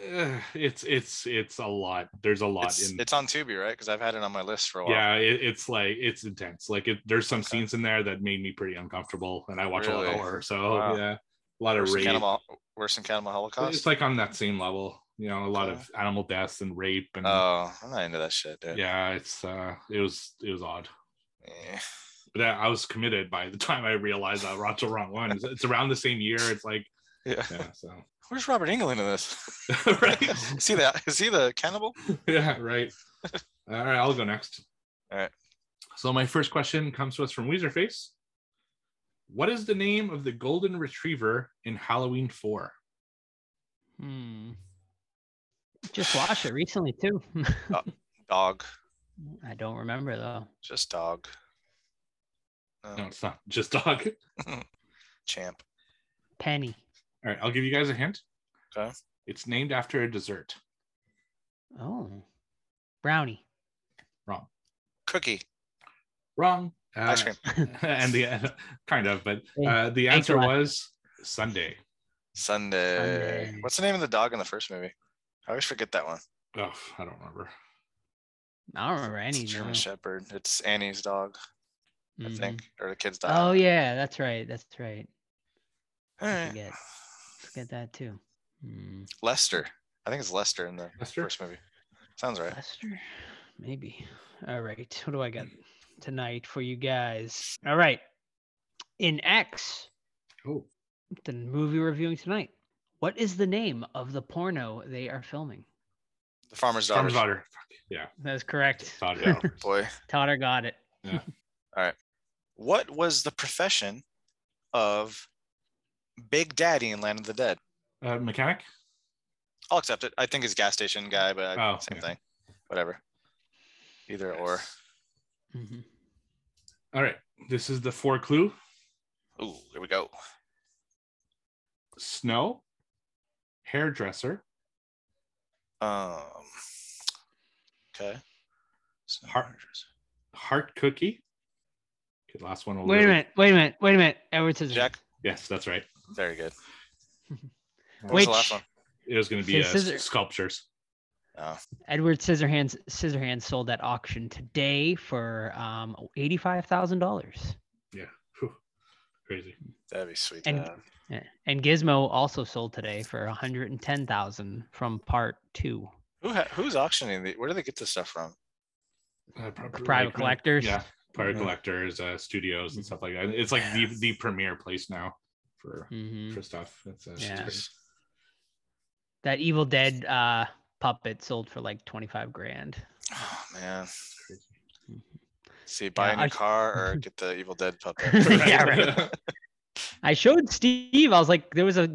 Uh, it's it's it's a lot. There's a lot It's, in. it's on Tubi, right? Because I've had it on my list for a while. yeah, it, it's like it's intense. Like it, there's some Okay. scenes in there that made me pretty uncomfortable, and I watch a lot of horror, so Wow. yeah, a lot of Worse than, rape. Cannibal, worse than Cannibal Holocaust. It's like on that same level, you know, a lot Okay. of animal deaths and rape, and oh, I'm not into that shit, dude. yeah, it's uh, it was it was odd. Eh. But I I was committed by the time I realized I watched the wrong one. It's, it's around the same year. It's like Yeah. yeah, so Where's Robert Englund in this? right, is he the is he the cannibal? yeah, right. All right, I'll go next. All right. So my first question comes to us from Weezerface. What is the name of the golden retriever in Halloween 4? Hmm. Just watched it recently too. Dog. I don't remember though. Just dog. No, No, it's not just dog. champ. Penny. All right, I'll give you guys a hint. Okay. It's named after a dessert. Oh. Brownie. Wrong. Cookie. Wrong. Ice Uh, cream. and the kind of, but uh, the answer was Sunday. Sunday. Sunday. What's the name of the dog in the first movie? I always forget that one. Oh, I don't remember. I don't remember any. German no. Shepherd. It's Annie's dog, I Mhm. think, or the kid's dog. Oh yeah, that's right. That's right. All I right. Forget. Forget that too. Hmm. Lester. I think it's Lester in the Lester? first movie. Sounds right. Lester? Maybe. All right. What do I got tonight for you guys? All right. In X, Oh, the movie we're reviewing tonight, what is the name of the porno they are filming? The farmer's daughter. Farmer's daughter. Yeah, That's correct. Todd, yeah. Boy. Totter got it. Yeah. All right. What was the profession of Big Daddy in Land of the Dead? Uh, mechanic. I'll accept it. I think he's gas station guy, but Oh, same yeah. thing. Whatever. Either or. Mhm. All right, this is the four clue. Ooh, here we go. Snow, hairdresser, Um. Okay. So- Heart- heart cookie. Okay, last one. Wait a minute. Wait a minute. Wait a minute. Edward Scissorhands. Jack. Yes, that's right. Very good. What was Which the last one? It was going to be uh, scissor- sculptures. Oh, Edward Scissorhands Scissorhands sold at auction today for um eighty-five thousand dollars. Yeah, Whew. crazy. that'd be sweet. And- have. And Gizmo also sold today for one hundred and ten thousand from part two. Who ha- who's auctioning? The- Where do they get this stuff from? Uh, prob- Private like, collectors. Yeah, private Mhm. collectors, uh, studios, and stuff like that. It's like the the premier place now for hmm for stuff. It's, uh, Yeah. That Evil Dead uh, puppet sold for like twenty-five grand. Oh man. See, buy a new I- car or get the Evil Dead puppet. Yeah, right. I showed Steve. I was like, there was a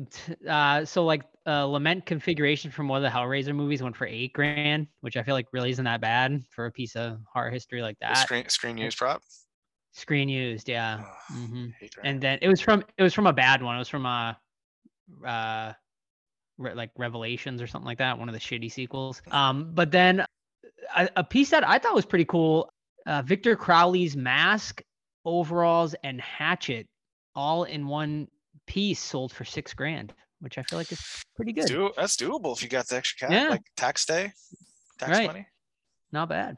uh, so like uh, lament configuration from one of the Hellraiser movies went for eight grand, which I feel like really isn't that bad for a piece of horror history like The that. screen screen use prop. Screen used, yeah. Oh, hmm. And then it was from it was from a bad one. It was from uh uh re- like Revelations or something like that, one of the shitty sequels. Um, but then a, a piece that I thought was pretty cool, uh, Victor Crowley's mask, overalls, and hatchet all in one piece sold for six grand, which I feel like is pretty good. Do, that's doable if you got the extra cash, Yeah. like tax day, tax Right. money. Not bad.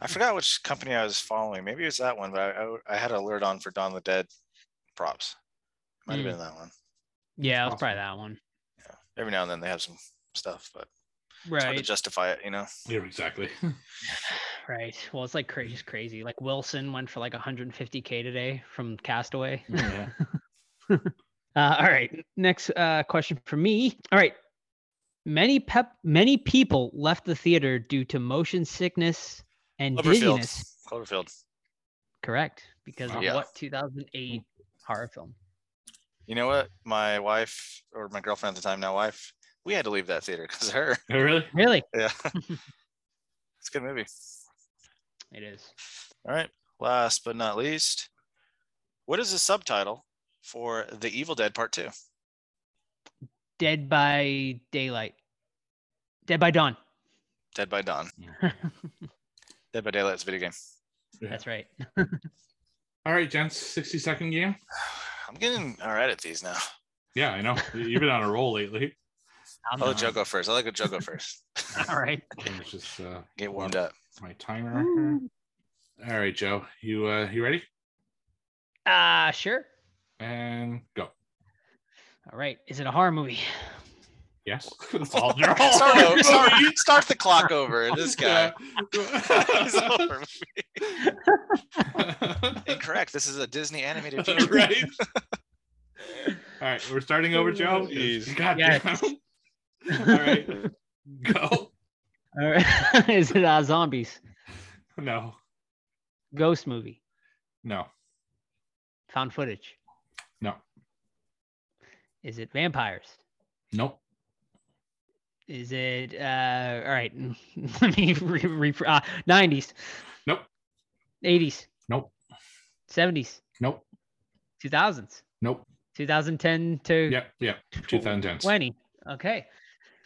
I forgot which company I was following. Maybe it was that one, but I, I, I had an alert on for Dawn of the Dead props. Might have Mm. been that one. Yeah, it was awesome. probably that one. Yeah. Every now and then they have some stuff, but it's hard to Right. justify it, you know. Yeah, exactly. Right. Well, it's like crazy, crazy. Like Wilson went for like 150k today from Castaway. Yeah. uh, all right. Next uh, question for me. All right. Many pep, many people left the theater due to motion sickness and Cloverfield. dizziness. Cloverfield. Correct, because of Yeah. what 2008 horror film? You know what? My wife or my girlfriend at the time, now wife, we had to leave that theater because of her. Oh, really? Really? Yeah. it's a good movie. It is. All right. Last but not least, what is the subtitle for The Evil Dead Part 2? Dead by Daylight. Dead by Dawn. Dead by Dawn. Dead by Daylight is a video game. That's right. All right, gents. Sixty second game. I'm getting all right at these now. Yeah, I know. You've been on a roll lately. I'm I'll let not- Joe go first. I like a Joe go first. All right. Let's just uh, Get warmed up. my timer. here. All right, Joe. You uh, you ready? Uh sure. And go. All right. Is it a horror movie? Yes. It's all your Start, horror over, start, movie. start the clock over. This guy. It's a Yeah. horror. Incorrect. This is a Disney animated feature. right. All right, we're starting over, Joe. Jeez. God Yes. damn. All right, go. All right. Is it uh, zombies? No, Ghost movie? no, Found footage? no, Is it vampires? nope. Is it uh all right? Let me re, re, uh, 90s. Nope. 80s. Nope. 70s. Nope. 2000s. Nope. 2010 to Yep, yep. 2010s. 20. Okay.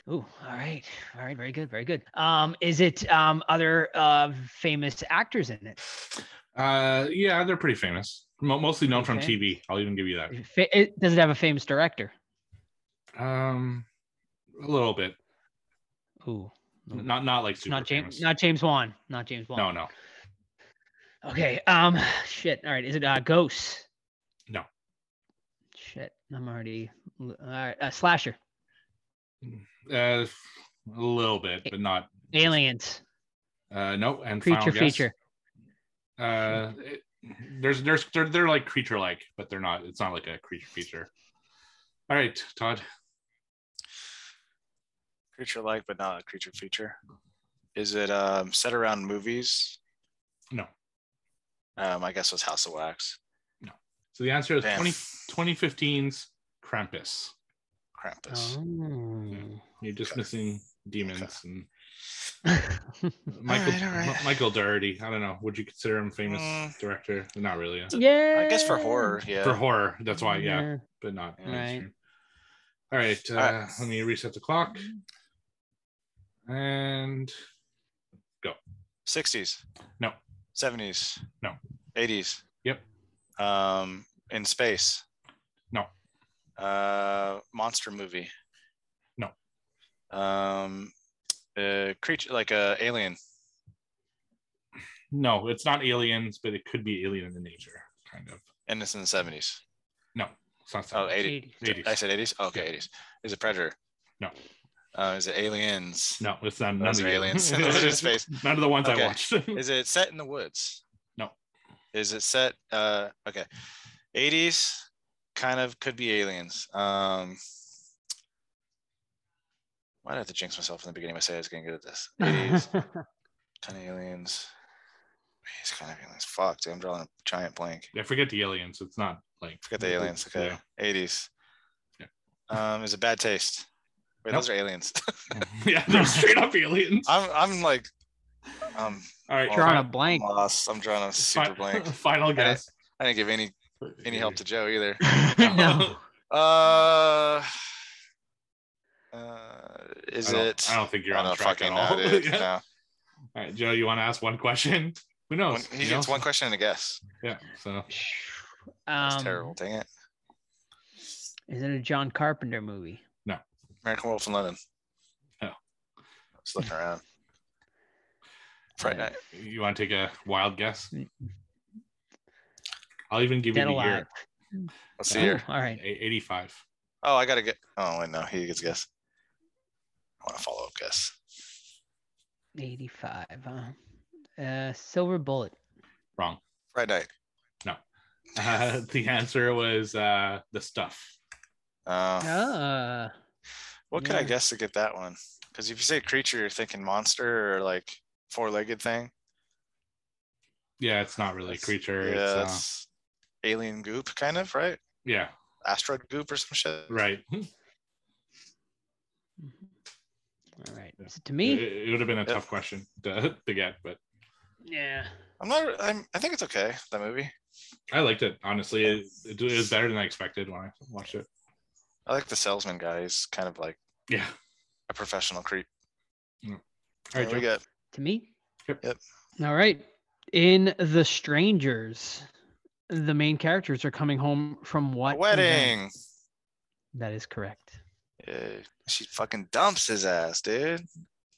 Ooh, all right. All right, very good, very good. Um, is it um other uh famous actors in it? Uh, yeah, they're pretty famous. Mo- mostly known from TV. I'll even give you that. It, does it have a famous director? Um, a little bit. Ooh, Not not like super not James, famous. not James Wan, not James Wan. No, no, Okay. Um, shit. All right. Is it uh Ghosts? No. Shit. I'm already. All right. Uh, slasher. uh, a little bit, but not. Aliens. Uh, no, and Creature feature. Uh, it- there's there's they're, they're like creature like, but they're not. It's not like a creature feature. All right, Todd. Creature like, but not a creature feature. Is it um, set around movies? No. Um, I guess it was House of Wax. No. So the answer is Damn. 20, 2015's Krampus. Krampus. Oh. You're just Okay. missing demons Okay. and Michael Alright, alright. M- Michael Dougherty. I don't know. Would you consider him famous Mm. director? Not really. yeah. I guess for horror, yeah. For horror, that's why. Yeah, but not Right. mainstream. All right, uh, Alright. let me reset the clock. And go. 60s. No. 70s. No. 80s. Yep. Um, in space. No. Uh, monster movie. No. Um, uh, creature like a alien. no, it's not aliens, but it could be alien in nature, kind of. And it's in the 70s. No, it's not. Oh, 70s. 80. 80s. I said 80s. Okay, 80s. Is it Predator? No. Uh, is it Aliens? No, it's not. None Those of are aliens. Those are space. None of the ones Okay. I watched. Is it set in the woods? No. Is it set? Uh, okay. 80s kind of could be aliens. Um, why did I have to jinx myself in the beginning? I say I was getting good at this. 80s kind of aliens. 80s kind of aliens. Fuck, dude, I'm drawing a giant blank. yeah, forget the aliens. It's not like Forget the aliens. Okay. 80s. Yeah. Um, is it bad taste? Wait, Nope. those are aliens. yeah, they're straight up aliens. I'm I'm like um All right, Drawing a blank. lost. I'm drawing a super fi- blank. Final guess. I didn't give any any help to Joe either. no. Uh, uh is I don't- it? I don't think you're I on don't track fucking at all. Yeah. No. All right, Joe, you want to ask one question? Who knows? One, he You gets know? one question and a guess. Yeah. So That's Um, terrible. Dang it. Is it a John Carpenter movie? American Wolf in London. No. Just looking around. Friday night. you want to take a wild guess? Mm. I'll even give you Dead the Alive. year. Let's see Oh, here. all right. A- 85. Oh, I gotta get. Oh wait, no, he gets a guess. I want to follow up guess. 85. Huh? Uh, Silver Bullet. Wrong. Friday night. Uh, the answer was uh, the stuff. Uh, Uh, what could I guess to get that one? Because if you say creature, you're thinking monster or like four-legged thing. Yeah, it's not really a creature. Yeah, it's, uh, that's alien goop, kind of, right? yeah, Asteroid goop or some shit. right. all right. Yeah. Is it to me? it would have been a Yep. tough question to, to get, but Yeah. I'm not. I'm. I think it's okay. That movie. I liked it. Honestly, it, it was better than I expected when I watched it. I like the salesman guy. He's kind of like Yeah. a professional creep. Mm. All right, What do we Joe. got? To me? Yep. Yep. All right. In The Strangers, the main characters are coming home from A what? event? wedding. That is correct. Yeah, she fucking dumps his ass, dude.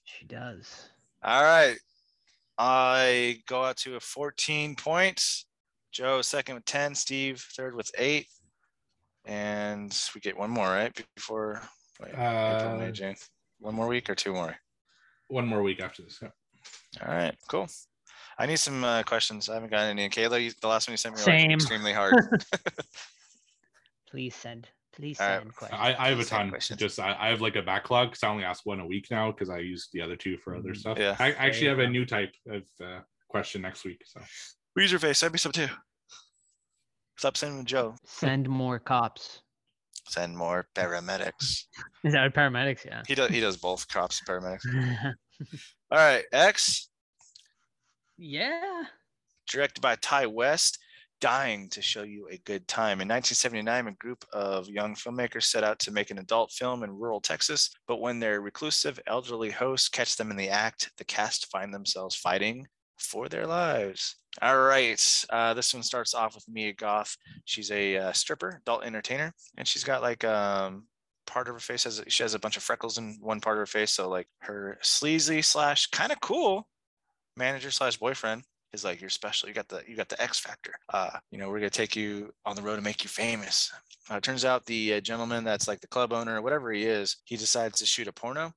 She does. All right. I go out to a 14 points. Joe second with 10. Steve third with eight. And we get one more, right? Before wait, April, May, Uh, June. One more week or two more? one more week after this. Yeah. All right, cool. I need some uh, questions. I haven't gotten any. Kayla, you, the last one you sent me was Same. extremely hard. Please send. Please All right. send questions. I, I have a Please send ton. questions. Just I, I have like a backlog because I only ask one a week now because I use the other two for other stuff. Yeah. I, I actually have a new type of uh, question next week. So Weezer face, send me some too. Stop sending Joe. Send more cops. Send more paramedics. Is that paramedics? Yeah. He does. He does both cops and paramedics. All right, X, yeah. directed by Ti West, dying to show you a good time. In 1979, a group of young filmmakers set out to make an adult film in rural Texas, but when their reclusive elderly hosts catch them in the act, the cast find themselves fighting for their lives. All right, uh, this one starts off with Mia Goth. She's a uh, stripper, adult entertainer, and she's got like um, part of her face has she has a bunch of freckles in one part of her face. So like her sleazy slash kind of cool manager slash boyfriend is like you're special. You got the you got the X factor. Uh, you know we're gonna take you on the road and make you famous. Uh, turns out the uh, gentleman that's like the club owner or whatever he is, he decides to shoot a porno.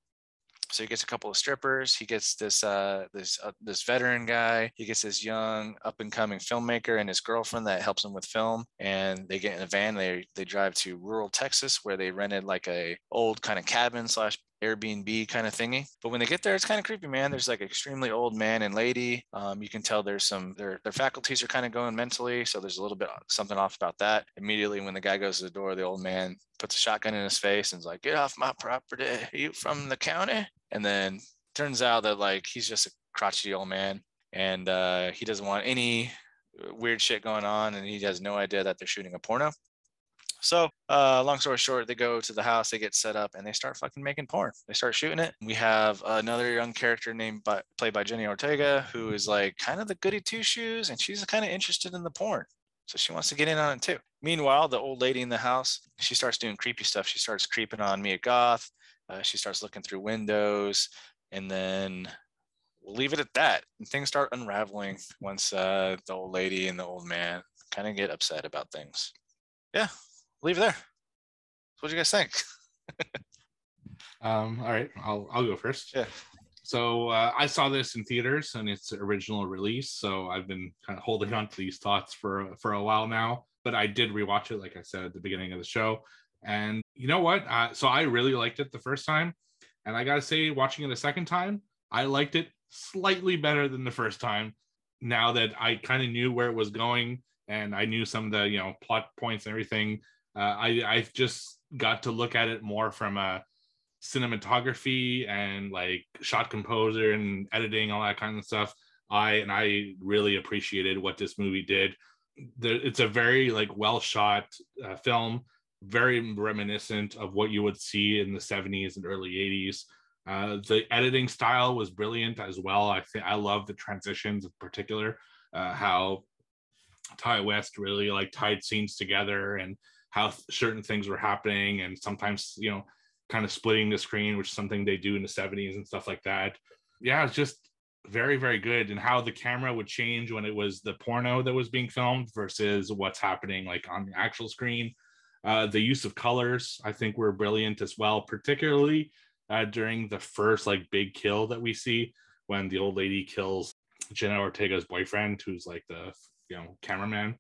So he gets a couple of strippers. He gets this uh, this uh, this veteran guy. He gets this young up and coming filmmaker and his girlfriend that helps him with film. And they get in a van. They they drive to rural Texas where they rented like a old kind of cabin slash Airbnb kind of thingy. But when they get there, it's kind of creepy, man. There's like extremely old man and lady. Um, you can tell there's some their their faculties are kind of going mentally, so there's a little bit something off about that. Immediately when the guy goes to the door, the old man puts a shotgun in his face and's like, "Get off my property! You from the county?" And then turns out that like he's just a crotchety old man, and uh, he doesn't want any weird shit going on, and he has no idea that they're shooting a porno. So, uh, long story short, they go to the house, they get set up, and they start fucking making porn. They start shooting it. We have another young character named by, played by Jenna Ortega, who is like kind of the goody two shoes, and she's kind of interested in the porn. So she wants to get in on it too. Meanwhile, the old lady in the house, she starts doing creepy stuff. She starts creeping on Mia Goth. Uh, she starts looking through windows, and then we'll leave it at that. And things start unraveling once uh, the old lady and the old man kind of get upset about things. Yeah, leave it there. What do you guys think? Um, all right, I'll I'll go first. Yeah. So uh, I saw this in theaters and its original release. So I've been kind of holding on to these thoughts for for a while now. But I did rewatch it, like I said at the beginning of the show. And you know what? Uh, so I really liked it the first time, and I gotta say, watching it a second time, I liked it slightly better than the first time. Now that I kind of knew where it was going and I knew some of the you know plot points and everything, uh, I I just got to look at it more from a cinematography and like shot composer and editing all that kind of stuff. I and i really appreciated what this movie did. The, it's a very like well shot uh, film very reminiscent of what you would see in the 70s and early 80s uh, the editing style was brilliant as well. I think i love the transitions in particular uh, how Ti West really like tied scenes together and how certain things were happening and sometimes you know kind of splitting the screen, which is something they do in the 70s and stuff like that. Yeah, it's just very, very good. And how the camera would change when it was the porno that was being filmed versus what's happening like on the actual screen. Uh, the use of colors, I think, were brilliant as well, particularly uh, during the first like big kill that we see when the old lady kills Jenna Ortega's boyfriend, who's like the you know cameraman.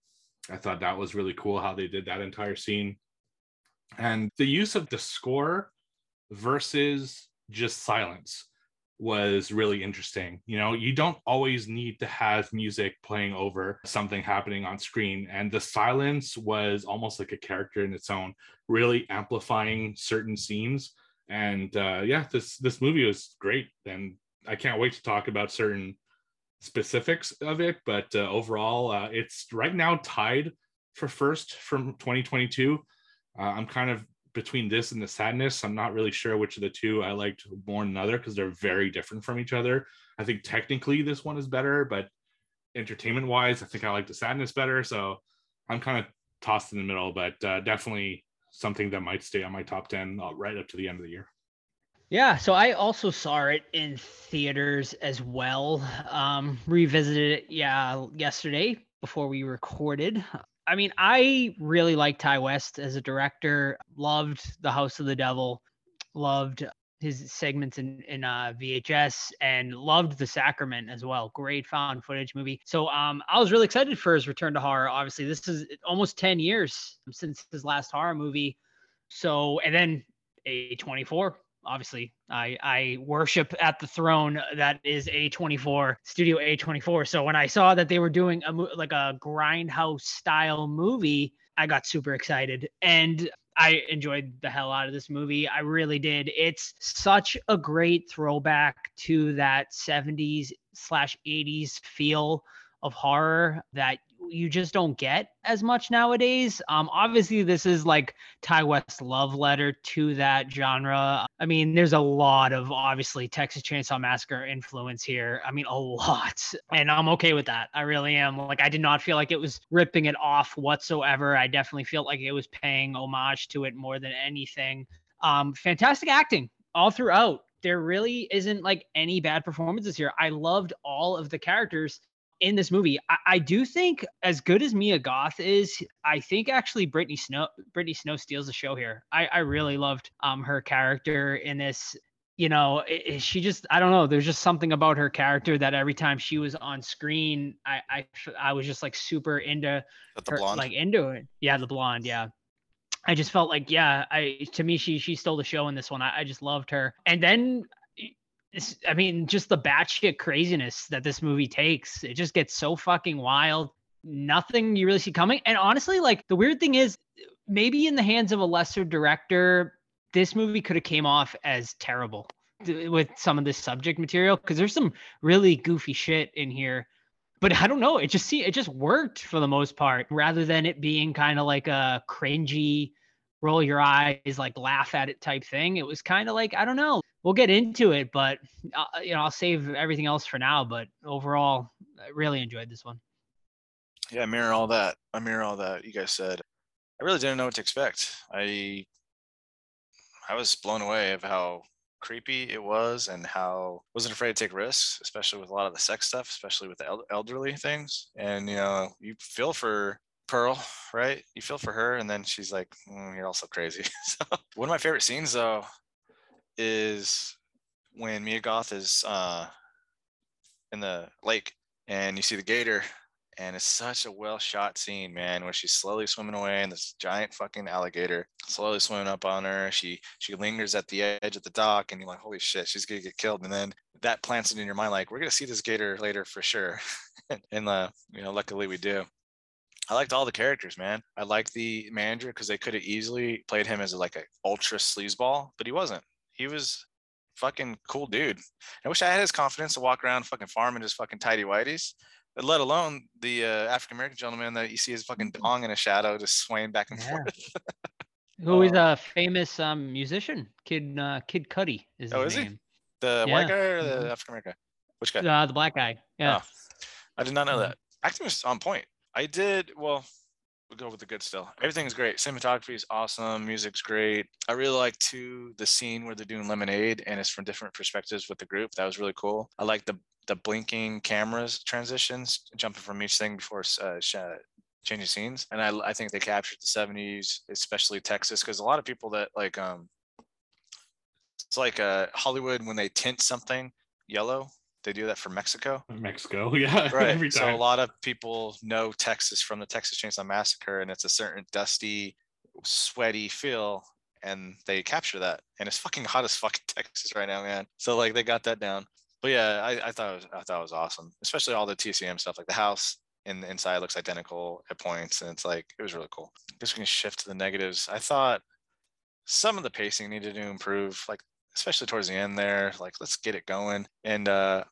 I thought that was really cool how they did that entire scene. And the use of the score versus just silence was really interesting. You know, you don't always need to have music playing over something happening on screen. And the silence was almost like a character in its own, really amplifying certain scenes. And uh, yeah, this this movie was great, and I can't wait to talk about certain specifics of it. But uh, overall, uh, it's right now tied for first from 2022. Uh, I'm kind of between this and the sadness. I'm not really sure which of the two I liked more than another because they're very different from each other. I think technically this one is better, but entertainment wise, I think I like the sadness better. So I'm kind of tossed in the middle, but uh, definitely something that might stay on my top 10 uh, right up to the end of the year. Yeah, so I also saw it in theaters as well. Um, revisited it, yeah, yesterday before we recorded. I mean, I really like Ti West as a director. Loved The House of the Devil. Loved his segments in in uh, VHS and loved The Sacrament as well. Great found footage movie. So um, I was really excited for his return to horror. Obviously, this is almost ten years since his last horror movie. So and then A24 obviously I I worship at the throne that is A24 Studio A24. So when I saw that they were doing a like a grindhouse style movie, I got super excited and I enjoyed the hell out of this movie. I really did. It's such a great throwback to that 70s slash 80s feel of horror that you just don't get as much nowadays. Um, obviously, this is like Ti West's love letter to that genre. I mean, there's a lot of obviously Texas Chainsaw Massacre influence here. I mean, a lot, and I'm okay with that. I really am. Like, I did not feel like it was ripping it off whatsoever. I definitely felt like it was paying homage to it more than anything. Um, fantastic acting all throughout. There really isn't like any bad performances here. I loved all of the characters in this movie. I, I, do think as good as Mia Goth is, I think actually Brittany Snow Brittany Snow steals the show here. I, I really loved um her character in this. You know, it, it, she just I don't know. There's just something about her character that every time she was on screen, I I, I was just like super into her, like into it. Yeah, the blonde. Yeah. I just felt like, yeah, I to me she she stole the show in this one. I, I just loved her. And then I mean, just the batshit craziness that this movie takes. It just gets so fucking wild. Nothing you really see coming. And honestly, like the weird thing is, maybe in the hands of a lesser director, this movie could have came off as terrible with some of this subject material because there's some really goofy shit in here. But I don't know. It just see it just worked for the most part, rather than it being kind of like a cringy, roll your eyes, like laugh at it type thing. It was kind of like I don't know we'll get into it, but uh, you know, I'll save everything else for now. But overall, I really enjoyed this one. Yeah, I mirror all that. I mirror all that you guys said. I really didn't know what to expect. I I was blown away of how creepy it was and how wasn't afraid to take risks, especially with a lot of the sex stuff, especially with the elderly things. And you know, you feel for Pearl, right? You feel for her, and then she's like, mm, "You're also crazy." so, one of my favorite scenes, though, is when Mia Goth is uh, in the lake and you see the gator and it's such a well shot scene, man, where she's slowly swimming away and this giant fucking alligator slowly swimming up on her. She she lingers at the edge of the dock and you're like, holy shit, she's gonna get killed. And then that plants it in your mind, like, we're gonna see this gator later for sure. and uh, you know, luckily we do. I liked all the characters, man. I liked the manager because they could have easily played him as like a ultra sleazeball, but he wasn't he was fucking cool dude. I wish I had his confidence to walk around fucking farm in his fucking tidy whities. Let alone the uh, African American gentleman that you see his fucking mm-hmm. dong in a shadow, just swaying back and yeah. forth. Who is um, a famous um, musician? Kid uh, Kid Cudi is oh, his oh, is name. He? The yeah. white guy or the mm-hmm. African American? Which guy? Uh, the black guy. Yeah. Oh, I did not know mm-hmm. that. Acting was on point. I did well we'll go with the good still. Everything's great. Cinematography is awesome. Music's great. I really like too the scene where they're doing lemonade and it's from different perspectives with the group. That was really cool. I like the the blinking cameras transitions, jumping from each thing before uh, changing scenes. And I I think they captured the 70s, especially Texas, because a lot of people that like um it's like uh Hollywood when they tint something yellow they do that for Mexico. Mexico, yeah. Right. so a lot of people know Texas from the Texas Chainsaw Massacre, and it's a certain dusty, sweaty feel, and they capture that. And it's fucking hot as fucking Texas right now, man. So like they got that down. But yeah, I, I thought it was, I thought it was awesome, especially all the TCM stuff. Like the house in the inside looks identical at points, and it's like it was really cool. I guess we can shift to the negatives. I thought some of the pacing needed to improve, like especially towards the end there. Like let's get it going. And uh,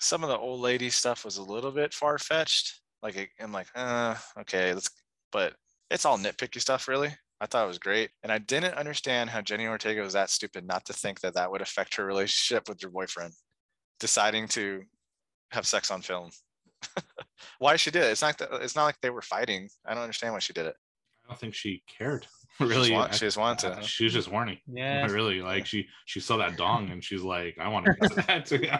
some of the old lady stuff was a little bit far fetched. Like I'm like, uh, okay, let's. But it's all nitpicky stuff, really. I thought it was great, and I didn't understand how Jenna Ortega was that stupid not to think that that would affect her relationship with her boyfriend, deciding to have sex on film. why she did it? It's not. That, it's not like they were fighting. I don't understand why she did it. I don't think she cared. really, She, I- want, she just wanted uh, to. she was just horny. Yeah. really like she she saw that dong and she's like, I want to get to that. You know?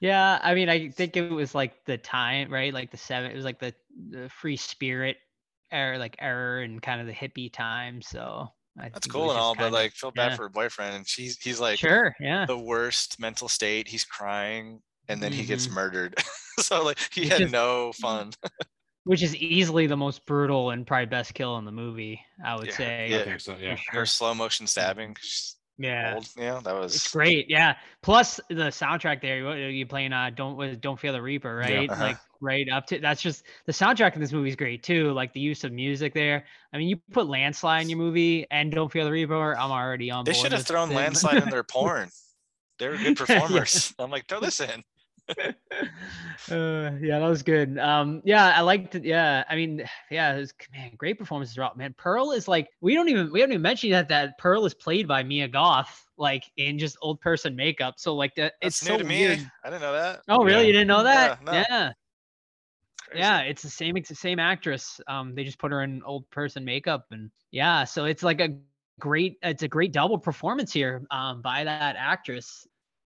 Yeah, I mean, I think it was like the time, right? Like the seven, it was like the the free spirit era, like error and kind of the hippie time. So I That's think cool and all, but kinda- like feel bad yeah. for her boyfriend, and she's he's like sure, yeah, the worst mental state. He's crying, and then he gets Mhm. murdered. so like he Which had is- no fun. which is easily the most brutal and probably best kill in the movie. I would Yeah, say. yeah. I think so. Yeah. Her slow motion stabbing. She's Yeah. old. Yeah, that was It's great, yeah. Plus the soundtrack there, are you playing uh don't was don't feel the reaper, Yeah. right? Uh-huh. Like right up to that's just the soundtrack in this movie is great too. Like the use of music there. I mean, you put landslide in your movie and don't feel the reaper, I'm already on They should have thrown it. landslide in their porn. They were good Yeah. performers. I'm like, throw this in. uh, yeah, that was good. Um, yeah, I liked it. Yeah, I mean, yeah, it was man, great performances throughout. Man, Pearl is like we don't even we haven't even mentioned that that Pearl is played by Mia Goth, like in just old person makeup. So like that, That's it's new so to me. weird. I didn't know that. Oh, really? Yeah. You didn't know that? no. Yeah. Yeah, it's the same. It's the same actress. Um, they just put her in old person makeup, and yeah, so it's like a great. It's a great double performance here. Um, by that actress.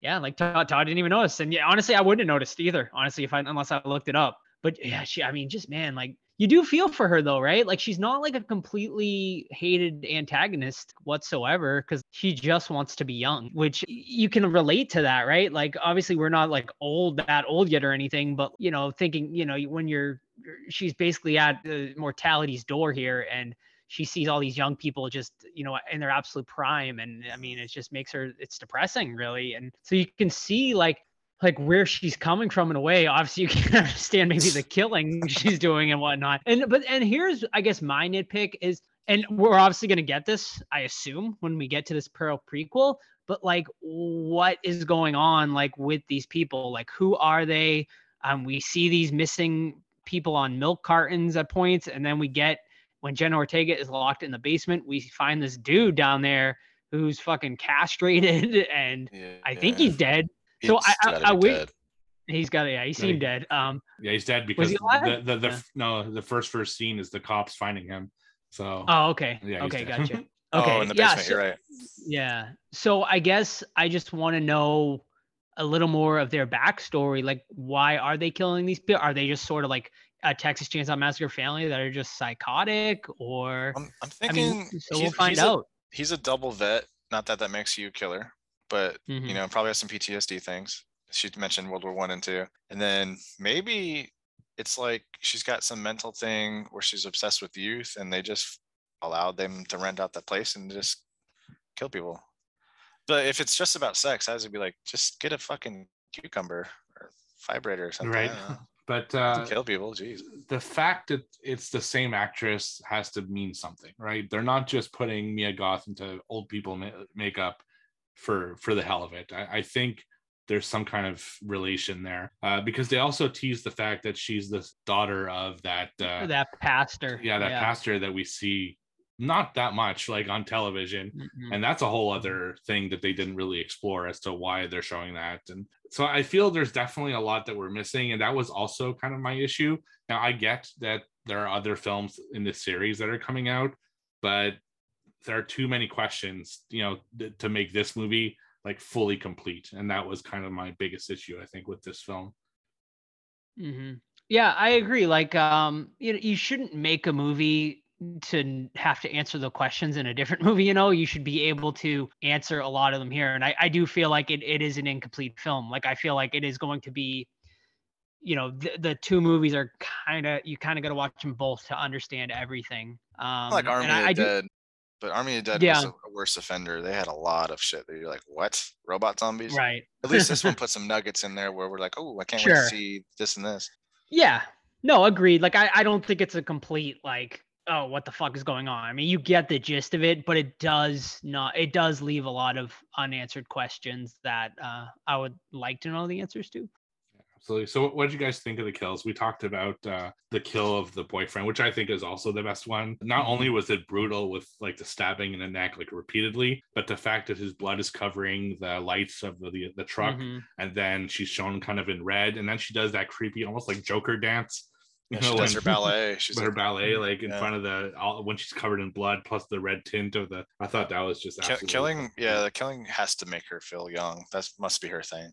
Yeah, like Todd, Todd didn't even notice, and yeah, honestly, I wouldn't have noticed either. Honestly, if I unless I looked it up. But yeah, she. I mean, just man, like you do feel for her though, right? Like she's not like a completely hated antagonist whatsoever because she just wants to be young, which you can relate to that, right? Like obviously we're not like old that old yet or anything, but you know, thinking, you know, when you're she's basically at the mortality's door here and she sees all these young people just you know in their absolute prime and i mean it just makes her it's depressing really and so you can see like like where she's coming from in a way. Obviously you can understand maybe the killing she's doing and whatnot. And but and here's i guess my nitpick is and we're obviously going to get this i assume when we get to this pearl prequel but like what is going on like with these people? Like who are they? Um we see these missing people on milk cartons at points and then we get when Jenna Ortega is locked in the basement, we find this dude down there who's fucking castrated and Yeah, I think yeah. he's dead. So I- I- gotta I be dead. He's got it. yeah, he seemed dead. Um Yeah, he's dead because he the alive? the, the Yeah. no the first first scene is the cops finding him. So oh okay. Yeah, okay, dead. gotcha. Okay. Oh, in the yeah, basement. so- You're right. Yeah. So I guess I just want to know a little more of their backstory. Like, why are they killing these people? Are they just sort of like a Texas Chainsaw Massacre family that are just psychotic, or I'm, I'm I thinking. mean, so he's, we'll find he's a- out. he's a double vet. Not that that makes you a killer, but Mhm. you know, probably has some PTSD things. She mentioned World War One and two, and then maybe it's like she's got some mental thing where she's obsessed with youth, and they just allowed them to rent out that place and just kill people. But if it's just about sex, I would be like, just get a fucking cucumber or vibrator or something. Right, don't know. but To uh, kill people, jeez. the fact that it's the same actress has to mean something, right? They're not just putting Mia Goth into old people ma- makeup for for the hell of it. I, I think there's some kind of relation there uh, because they also tease the fact that she's the daughter of that uh, that pastor. yeah that pastor that we see not that much like on television. Mhm. and that's a whole other thing that they didn't really explore as to why they're showing that. And so i feel there's definitely a lot that we're missing. And that was also kind of my issue. Now i get that there are other films in this series that are coming out but there are too many questions you know th- to make this movie like fully complete. And that was kind of my biggest issue i think with this film. Hmm Yeah, I agree. Like, um, you know, you shouldn't make a movie to have to answer the questions in a different movie. You know, you should be able to answer a lot of them here. And I, I do feel like it, it is an incomplete film. Like, I feel like it is going to be, you know, the, the two movies are kind of you kind of got to watch them both to understand everything. Um, like Army and of I, I do- Dead. But Army of Dead Yeah. was a, a worse offender. They had a lot of shit that you're like, what? Robot zombies? right. At least this one put some nuggets in there where we're like, oh, I can't wait to see this and this. Yeah. No, agreed. Like I, I don't think it's a complete like, oh, what the fuck is going on? I mean, you get the gist of it, but it does not it does leave a lot of unanswered questions that uh I would like to know the answers to. Absolutely. So, what did you guys think of the kills? We talked about uh, the kill of the boyfriend, which I think is also the best one. Not only was it brutal with like the stabbing in the neck, like repeatedly, but the fact that his blood is covering the lights of the the, the truck, Mhm. and then she's shown kind of in red, and then she does that creepy, almost like Joker dance Yeah, she does her ballet. She's with her like, ballet, like in Yeah. front of the all, when she's covered in blood, plus the red tint of the. I thought that was just absolutely killing. Yeah, the killing has to make her feel young. That must be her thing.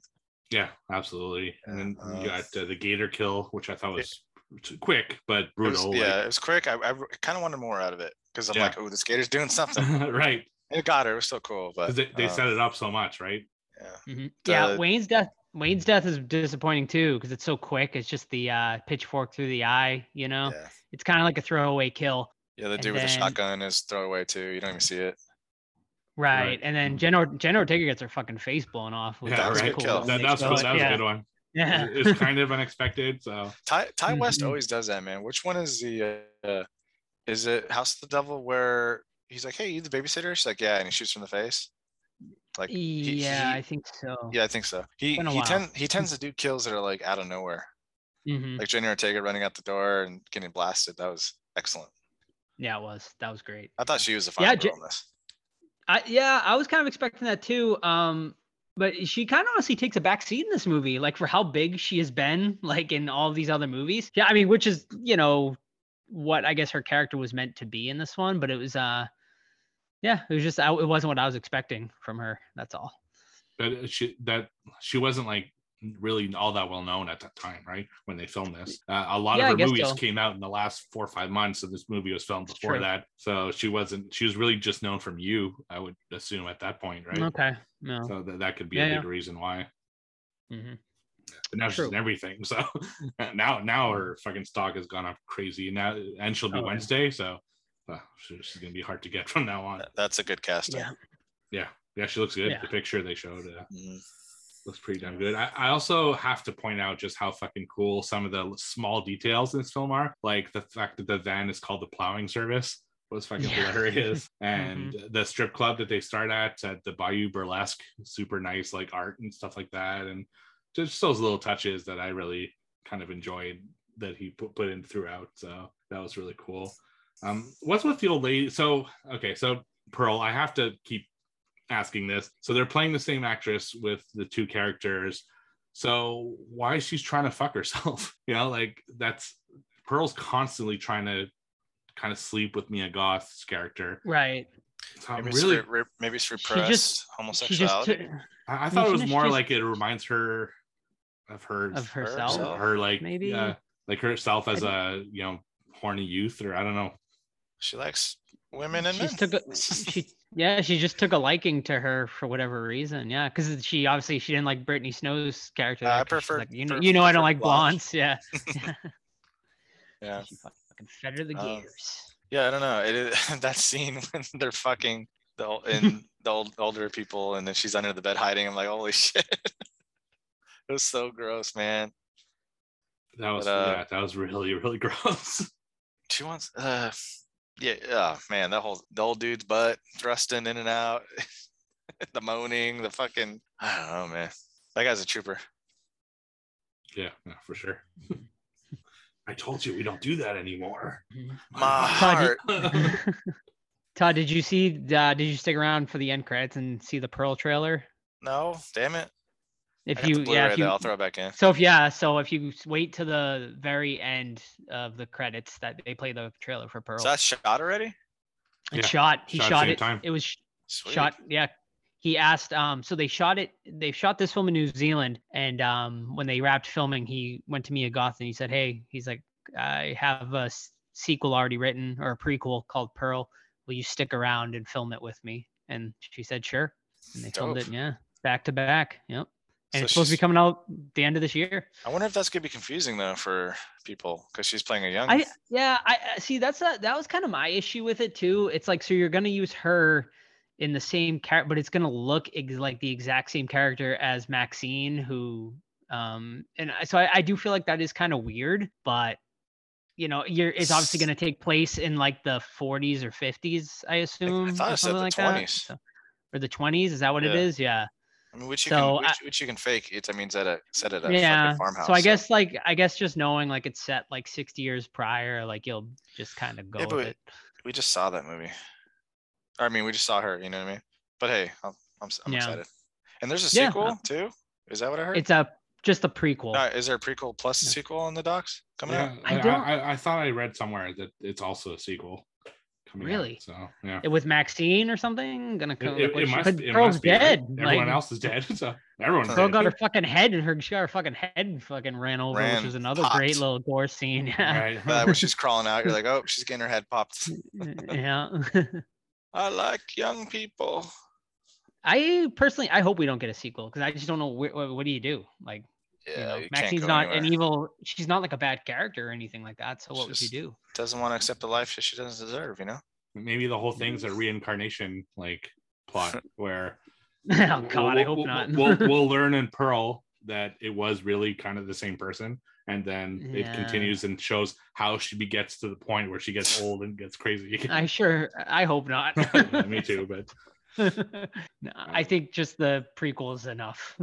yeah, absolutely. And then Yeah, you uh, got uh, the gator kill, which I thought was t- quick but It was- yeah, like- it was quick. I, I kind of wanted more out of it because I'm Yeah. like, oh, the skater's doing something. right. it got her. It was so cool, but They, they uh, set it up so much, right? yeah. Mhm. Yeah, The- Wayne's death. Wayne's death is disappointing too because it's so quick. It's just the uh, pitchfork through the eye. You know, Yeah. it's kind of like a throwaway kill. Yeah, the And dude with the shotgun is throwaway too. You don't even see it. Right. Right. And then Jen, or- Jen Ortega gets her fucking face blown off. which Yeah, that was a good kill. That, that was show cool. it, That was yeah. a good one. Yeah. It's kind of unexpected. So Ti Ti West Mhm. always does that, man. Which one is the? Uh, is it House of the Devil where he's like, "Hey, you the babysitter?" She's like, "Yeah," and he shoots from the face. Like, he- yeah, he- I think so. yeah, I think so. He he while. tend he tends to do kills that are like out of nowhere, hmm like Jenna Ortega running out the door and getting blasted. That was excellent. Yeah, it was. That was great. I thought she was the Yeah, final girl in this. I, yeah, I was kind of expecting that too. Um, but she kind of honestly takes a back seat in this movie, like for how big she has been, like in all these other movies. Yeah, I mean, which is you know what I guess her character was meant to be in this one, but it was uh, yeah, it was just I, it wasn't what I was expecting from her. That's all. but she that she wasn't like really all that well known at that time, right? When they filmed this, uh, a lot Yeah, of her movies so. came out in the last four or five months, and this movie was filmed before that. So she wasn't. She was really just known from you, I would assume at that point, right? Okay. No. So that, that could be Yeah, a yeah. big reason why. Mm-hmm. But now she's in everything. So now now her fucking stock has gone up crazy. Now and she'll be Oh, yeah. Wednesday, so uh, she- she's gonna be hard to get from now on. That's a good casting. Yeah. Yeah, yeah, she looks good. Yeah. The picture they showed uh, Mhm. looks pretty damn good. I, I also have to point out just how fucking cool some of the small details in this film are, like the fact that the van is called the plowing service was fucking Yeah. hilarious, and the strip club that they start at at the Bayou Burlesque, super nice like art and stuff like that, and just those little touches that I really kind of enjoyed that he put put in throughout. So that was really cool. Um, what's with the old lady? So okay, so Pearl, I have to keep asking this. So they're playing the same actress with the two characters. So why she's trying to fuck herself? You know, like that's Pearl's constantly trying to kind of sleep with Mia Goth's character. Right. So I'm Maybe, really, it's re- maybe it's She repressed just she just homosexuality. took I, I thought it was more just- like it reminds her of her of herself. herself. her like maybe? yeah, like herself as I a you know horny youth or I don't know. She likes women and She men. just took a, she yeah she just took a liking to her for whatever reason yeah because she obviously she didn't like Brittany Snow's character Uh, I there 'cause she's prefer- like, you know pre- you know I don't like blondes. blondes yeah yeah. she fucking fed the Um, gears Yeah, I don't know. It is, that scene when they're fucking the ol- in the old older people, and then she's under the bed hiding. I'm like, holy shit! it was so gross, man. That was But, uh, yeah, that was really really gross. She wants, uh, yeah, oh man, that whole the old dude's butt thrusting in and out, the moaning, the fucking, I don't know, man. That guy's a trooper. yeah, no, for sure. I told you we don't do that anymore. My Todd, heart. Todd did you see uh, did you stick around for the end credits and see the Pearl trailer No, damn it. I if you Blu-ray yeah if there, you I'll throw it back in. so if yeah so if you wait to the very end of the credits that they play the trailer for Pearl Is that shot already? It Yeah, shot he shot shot, it time. it was Sweet. shot yeah he asked um so they shot it they shot this film in new zealand and um when they wrapped filming he went to mia goth and he said hey he's like i have a sequel already written or a prequel called pearl will you stick around and film it with me and she said sure and they filmed it yeah back to back yep and So it's supposed to be coming out the end of this year I wonder if that's gonna be confusing though for people because she's playing a young. I yeah, I I- see that's a, that was kind of my issue with it too. It's like so you're gonna use her in the same character, but it's gonna look ex- like the exact same character as Maxine, who um and so I, I do feel like that is kind of weird, but you know, you're it's obviously gonna take place in like the 40s or 50s, I assume, I thought or it said something the like that. 20s. So- or the 20s, is that what it Yeah. is? Yeah. I mean, which you so can, I- which, which you can fake. It's I mean, set at set at a yeah. fucking farmhouse. So I guess like I guess just knowing like it's set like 60 years prior, like you'll just kind of go Yeah, with but it. we just saw that movie. I mean, we just saw her. You know what I mean? But hey, I'm I'm, s- I'm Yeah. excited. And there's a Yeah, sequel uh, too. Is that what I heard? It's a just a prequel. Uh, is there a prequel plus a Yeah. sequel on the docs coming Yeah, out? I I, don't- I, I thought I read somewhere that it's also a sequel. Coming out, Really? so yeah. It with Maxine or something. Gonna come. it, it must, it Pearl's must be, right? dead. Everyone like, else is dead. So everyone's Pearl dead. got her fucking head and her she got her fucking head fucking ran over, Ran, which was another popped. great little gore scene. Yeah. Right. That was just crawling out. You're like, oh, she's getting her head popped. yeah. I like young people. I personally, I hope we don't get a sequel because I just don't know wh- what, what do you do? Like, Yeah, you know, you can't Maxine's not anywhere. an evil. She's not like a bad character or anything like that. So what would you do? Doesn't want to accept the life that she doesn't deserve, you know? Maybe the whole thing's a reincarnation like plot where oh God, I we'll- hope we'll- not. We'll, we'll learn in Pearl that it was really kind of the same person, and then it continues and shows how she gets to the point where she gets old and gets crazy. I sure, I hope not. Yeah, me too, but No, I um, think just the prequel is enough.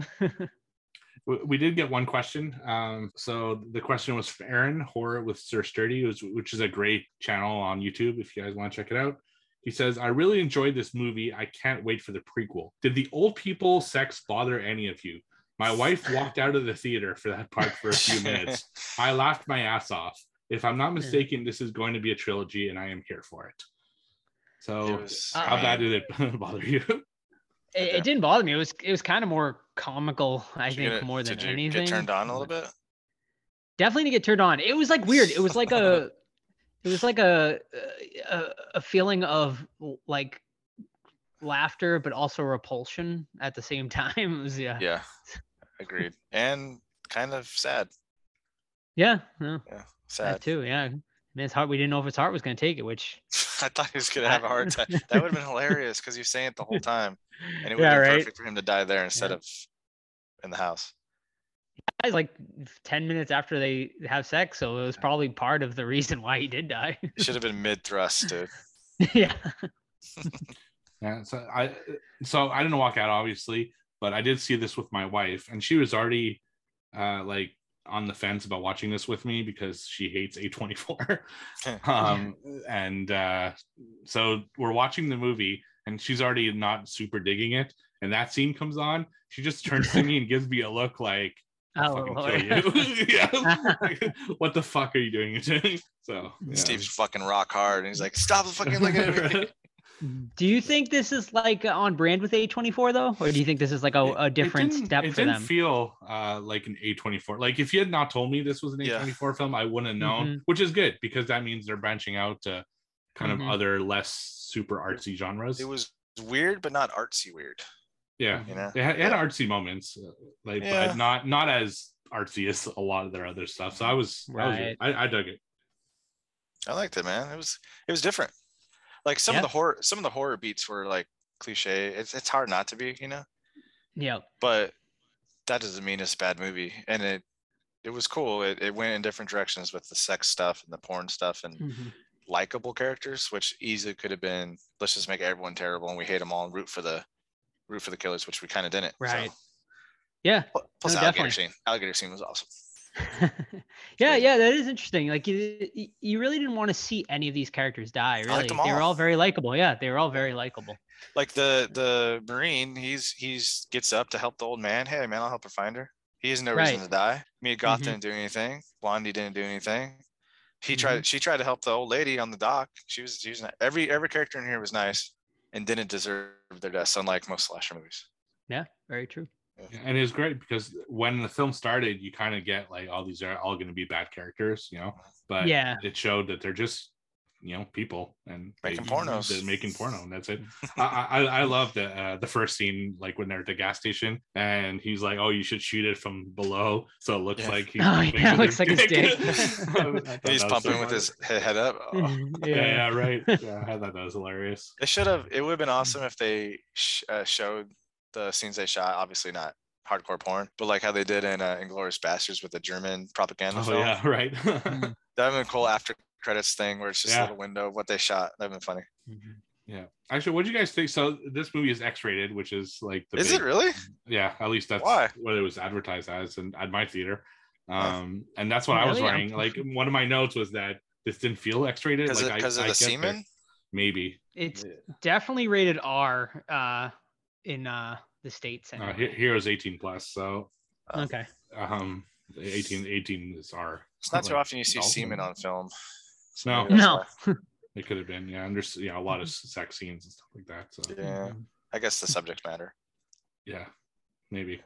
We, we did get one question. Um, so the question was from Aaron Horror with Sir Sturdy, which, which is a great channel on YouTube if you guys want to check it out. He says, I really enjoyed this movie. I can't wait for the prequel. Did the old people sex bother any of you? My wife walked out of the theater for that part for a few minutes. I laughed my ass off. If I'm not mistaken, this is going to be a trilogy and I am here for it. So, was- how I bad did it bother you? It, it didn't bother me. It was, it was kind of more comical. I did think more than anything. Get turned on a little bit. definitely to get turned on. It was like weird. It was like a, it was like a, a, a feeling of like laughter, but also repulsion at the same time. It was yeah, Yeah, agreed. And kind of sad. yeah, no, Yeah, that sad. too. Yeah, I mean, his heart. We didn't know if his heart was gonna take it, which I thought he was gonna have a heart attack. That would have been hilarious because you're saying it the whole time, and it would Yeah, have been right. perfect for him to die there instead Yeah. of in the house. guys like ten minutes after they have sex, so it was probably part of the reason why he did die. It should have been mid thrust, dude. yeah, Yeah, so I so I didn't walk out obviously, but I did see this with my wife, and she was already uh like on the fence about watching this with me because she hates A24. um and uh so we're watching the movie and she's already not super digging it, and that scene comes on, she just turns to me and gives me a look like oh, fucking Lord. kill you. yeah. What the fuck are you doing? so yeah. Steve's fucking rock hard, and he's like, "Stop fucking looking at me." Do you think this is like on brand with A24 though, or do you think this is like a, a different didn't- step it for didn't feel uh, like an A24. Like if you had not told me this was an A24 film, I wouldn't have known, Mhm. which is good because that means they're branching out to kind Mhm. of other less super artsy genres. It was weird, but not artsy weird. yeah, You know, it had, it had artsy moments, uh, like Yeah. but not not as artsy as a lot of their other stuff. So I was, I, was I, I dug it. I liked it, man. It was it was different. Like some Yeah. of the horror, some of the horror beats were like cliche. It's it's hard not to be, you know. Yeah. But that doesn't mean it's a bad movie. And it it was cool. It it went in different directions with the sex stuff and the porn stuff and Mhm. likable characters, which easily could have been let's just make everyone terrible and we hate them all and root for the root for the killers, which we kind of didn't. so. Right. Yeah. Plus No, the alligator definitely. scene. Alligator scene was awesome. yeah, yeah, that is interesting. Like you, you- really didn't want to see any of these characters die. Really, they were all. very likable. Yeah, they were all very likable. Like the the marine, he's he's gets up to help the old man. Hey man, I'll help her find her. He has no reason to die. Mia Goth Mhm. didn't do anything. Blondie didn't do anything. He Mm-hmm. tried. She tried to help the old lady on the dock. She was. She was ni- every every character in here was nice and didn't deserve their deaths, unlike most slasher movies. Yeah, very true. And it was great because when the film started, you kind of get like, all these are all going to be bad characters, you know. But Yeah. it showed that they're just, you know, people and Making they- pornos. they're making porno, and that's it. I I, I love the uh, the first scene, like when they're at the gas station, and he's like, "Oh, you should shoot it from below, so it looks Yeah. like he's Oh, pumping yeah, it with looks like his dick. I thought that He's pumping so with his head up. Oh. Yeah, yeah, right. Yeah, I thought that was hilarious. It should have. It would have been awesome if they sh- uh, showed the scenes they shot. Obviously not hardcore porn, but like how they did in uh, Inglourious Basterds with the German propaganda Oh film. yeah, right. Mm. That'd been cool after credits thing where it's just Yeah. a little window of what they shot. That'd been funny. yeah. Actually, what do you guys think? So this movie is X-rated, which is like the Is big- it really? Yeah, at least that's Why? what it was advertised as and at my theater. Huh. Um, and that's what I was Really? I'm- writing. Like one of my notes was that this didn't feel X-rated. Because like, I- of I the semen? Maybe. It's definitely rated R uh, in uh, the states. Uh, Anyway. He- Heroes 18 plus. So Um, Okay. Um, 18, 18 is R. It's not too Like, often you see dolphin. semen on film. So No. No. It could have been, yeah. And there's you know a lot of sex scenes and stuff like that. So Yeah. I guess the subject matter. yeah, maybe.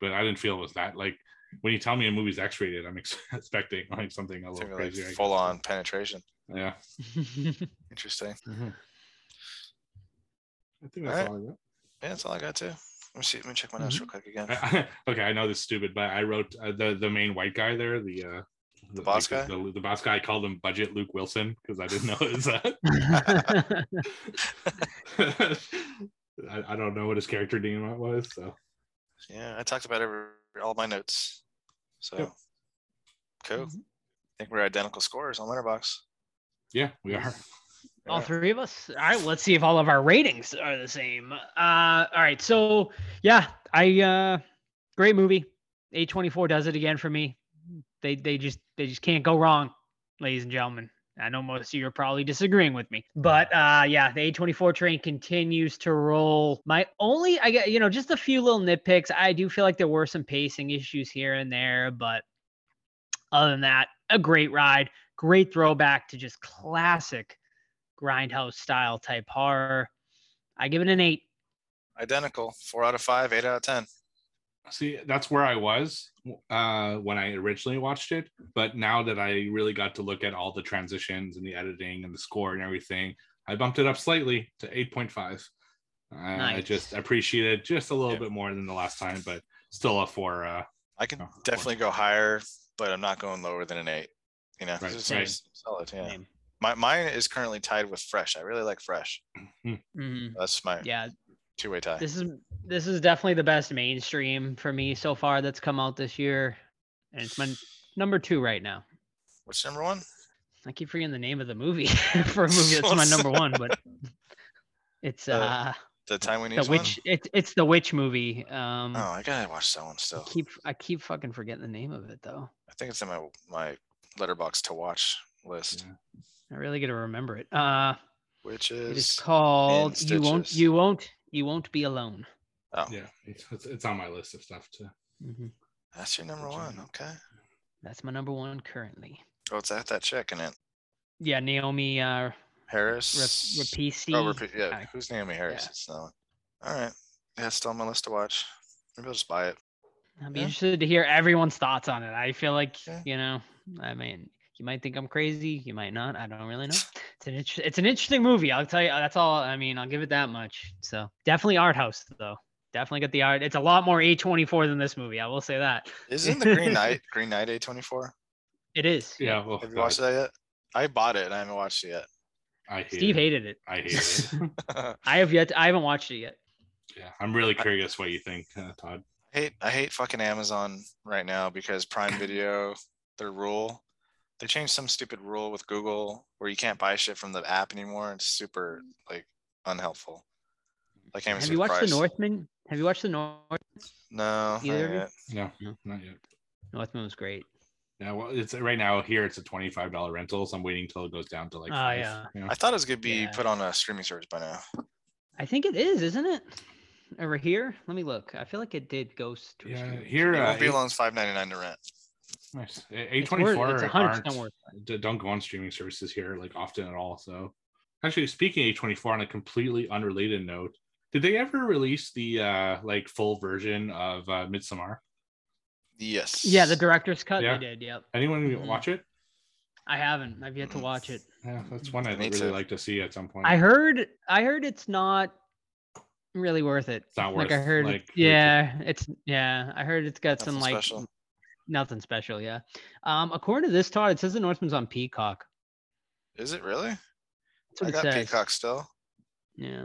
But I didn't feel it was that like when you tell me a movie's X-rated, I'm ex- expecting like something a little gonna crazy. Like full on penetration. Yeah, Interesting. I think that's Alright. all I got. Yeah, that's all I got too. Let me see. Let me check my notes real quick again. I, okay, I know this is stupid, but I wrote uh, the the main white guy there, the uh, the, boss like, guy? the, the boss guy. I called him Budget Luke Wilson because I didn't know it was that. I, I don't know what his character name was. So Yeah, I talked about every all my notes. So Yep. cool. I think we're identical scores on Letterboxd. yeah, we are. All three of us. All right, let's see if all of our ratings are the same. Uh, all right, so yeah, I uh, great movie. A24 does it again for me. They they just they just can't go wrong, ladies and gentlemen. I know most of you are probably disagreeing with me, but uh, yeah, the A24 train continues to roll. My only, I get, you know, just a few little nitpicks. I do feel like there were some pacing issues here and there, but other than that, a great ride, great throwback to just classic grindhouse style type horror. I give it an eight. Identical. Four out of five, eight out of ten. See, that's where I was uh, when I originally watched it. But now that I really got to look at all the transitions and the editing and the score and everything, I bumped it up slightly to 8.5. Uh, I just appreciate it just a little Yeah. bit more than the last time, but still a four. Uh, I can Oh, four. definitely go higher, but I'm not going lower than an eight. You know, Right, it's, right. solid. Yeah. Same. My mine is currently tied with Fresh. I really like Fresh. Mhm. That's my Yeah, two way tie. this is this is definitely the best mainstream for me so far that's come out this year, and it's my number two right now. What's number one? I keep forgetting the name of the movie for a movie that's my number one, but it's Uh, uh The time we need the witch. It's it's the witch movie. Um, Oh, I gotta watch that one I still. keep I keep fucking forgetting the name of it though. I think it's in my my Letterboxd to watch list, Yeah. I really gotta remember it. Uh, which it is is called "You Won't You Won't You Won't Be Alone." oh, yeah, it's, it's, it's on my list of stuff to. hmm that's your number one. one? Okay. That's my number one currently. Oh, it's that that chick in it. Yeah, Naomi uh, Harris. Rap- Rapace. Oh, repeat. Yeah. I- Who's Naomi Harris? yeah. It's that one. All right. Yeah, still on my list to watch. Maybe I'll just buy it. I'd be Yeah. interested to hear everyone's thoughts on it. I feel like Okay. you know, I mean, you might think I'm crazy, you might not. I don't really know. It's an inter- it's an interesting movie. I'll tell you. That's all. I mean, I'll give it that much. So definitely art house though. Definitely get the art. It's a lot more A24 than this movie. I will say that. Isn't the Green Knight Green Knight A24? It is. Yeah, well, Have you watched that yet? I bought it and I haven't watched it yet. I hate Steve it. hated it. I hate it. I have yet. I haven't watched it yet. yeah, I'm really curious what you think, uh, Todd. I hate I hate fucking Amazon right now because Prime Video, their rule, they changed some stupid rule with Google where you can't buy shit from the app anymore. It's super like unhelpful. I can't even Have you the watched price. the Northman? Have you watched the North? No, Either of you? yet. No, No. not yet. Northman was great. Yeah, well, it's right now here. It's a twenty-five dollar rental, so I'm waiting till it goes down to like. Oh, five, yeah. you know? I thought it was gonna be Yeah. put on a streaming service by now. I think it is, isn't it? Over here, let me look. I feel like it did go to Yeah, here, It uh, won't be eight- alone. It's five ninety nine to rent. Nice. A It's twenty worth- four it's 100% worth d- don't go on streaming services here like often at all. So, actually, speaking A twenty four on a completely unrelated note, did they ever release the uh like full version of uh, Midsommar? Yes. Yeah, the director's cut. Yeah. They did. Yep. Anyone Mhm. watch it? I haven't. I've yet to watch it. Yeah, that's one I'd Me really too. like to see at some point. I heard. I heard it's not really worth it. It's not like I heard. like, it- yeah, it's yeah. I heard it's got Nothing some like special. Nothing special. Yeah. Um, according to this, Todd, it says the Northman's on Peacock. Is it really? That's what I it got says. Peacock still. Yeah.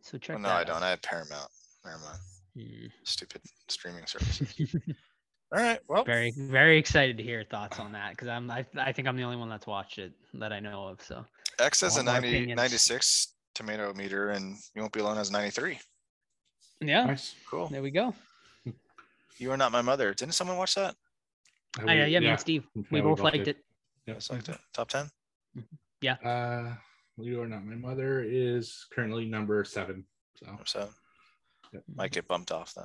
So check Oh, no, that I don't. out. I had Paramount. Never mind. Hmm. Stupid streaming services. All right. Well, very very excited to hear your thoughts on that because I'm I, I think I'm the only one that's watched it that I know of. So X has a want 90, 96 tomato meter, and You Won't Be Alone has 93. yeah, nice. Cool. there we go. You Are Not My Mother. Didn't someone watch that? Oh, yeah, yeah, me and Steve, we we both both liked did. it. Yeah. Just liked it. Top 10? Yeah. Uh, You Are Not My Mother is currently number seven. So Number seven. Yep. Might get bumped off then.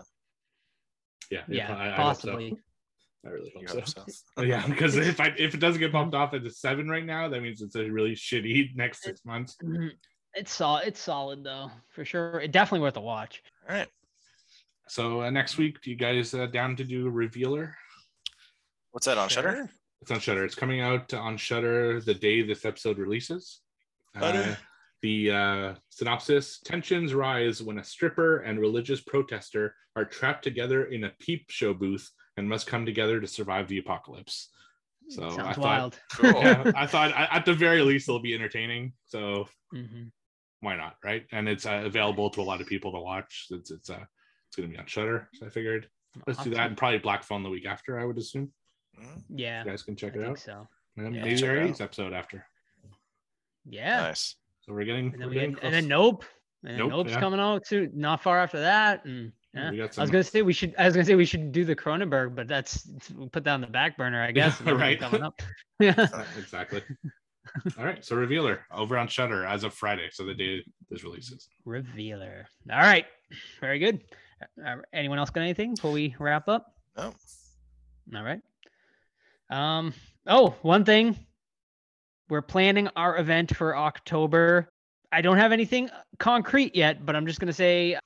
Yeah, Yeah, I, I so. possibly. I really hope You so. hope so. Oh, yeah, because if I if it doesn't get bumped off at the seven right now, that means it's a really shitty next six months. Mhm. It's sol- It's solid though, for sure. It definitely worth a watch. All right. So uh, next week, do you guys uh, down to do a revealer? What's that on Shudder? It's on Shudder. It's coming out on Shudder the day this episode releases. Uh, the uh, synopsis: Tensions rise when a stripper and religious protester are trapped together in a peep show booth and must come together to survive the apocalypse. So I thought, wild. Cool. yeah, I thought at at the very least it'll be entertaining. So Mhm. why not, right? And it's uh, available to a lot of people to watch. It's it's uh it's gonna be on Shudder. So I figured let's do that and probably Black Phone the week after. I would assume Mm, Yeah, you guys can I check it think out. so. And Yeah. maybe Check our eighth episode after. Yeah, Nice. So we're getting, and then we're getting get, and then. Nope, and Nope, Nope's yeah. coming out too. Not far after that, and Yeah, yeah. we I was gonna say we should. I was gonna say we should do the Cronenberg, but that's we'll put that on the back burner, I guess. and right. Coming up. Yeah. exactly. All right, so revealer over on Shudder as of Friday, so the day this releases. Revealer. All right. Very good. Uh, anyone else got anything before we wrap up? No. All right. Um. Oh, one thing. We're planning our event for October. I don't have anything concrete yet, but I'm just gonna say, uh,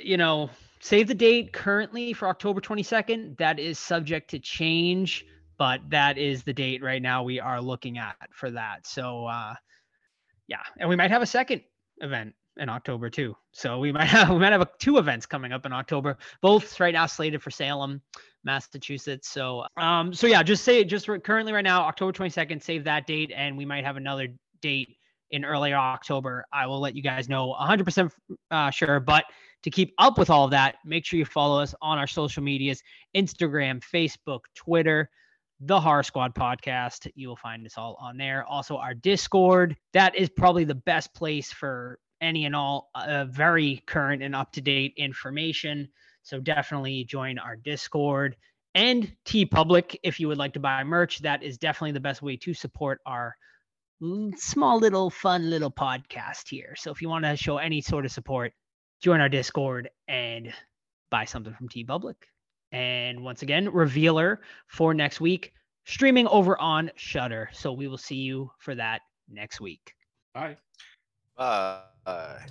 you know, save the date currently for October 22nd. That is subject to change, but that is the date right now we are looking at for that. So, uh, yeah, and we might have a second event in October too. So we might have we might have a, two events coming up in October, both right now slated for Salem, Massachusetts. So um so yeah, just say just re- currently right now October 22nd, save that date and we might have another date in early October. I will let you guys know 100% uh, sure, but to keep up with all of that, make sure you follow us on our social medias, Instagram, Facebook, Twitter, the Horror Squad podcast. You will find us all on there. Also, our Discord. That is probably the best place for any and all uh, very current and up to date information. So definitely join our Discord and TeePublic if you would like to buy merch. That is definitely the best way to support our small little fun little podcast here. So if you want to show any sort of support, join our Discord and buy something from TeePublic. And once again, revealer for next week, streaming over on Shudder. So we will see you for that next week. Bye. Bye. Bye.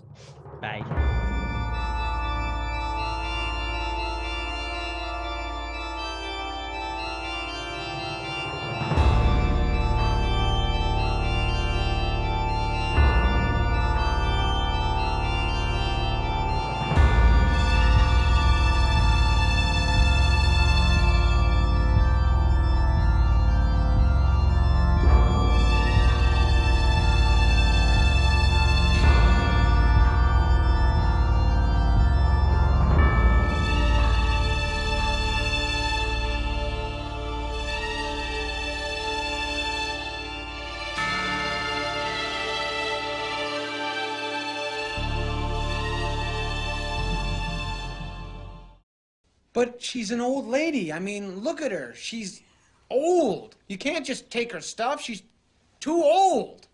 She's an old lady. I mean, look at her. She's old. You can't just take her stuff. She's too old.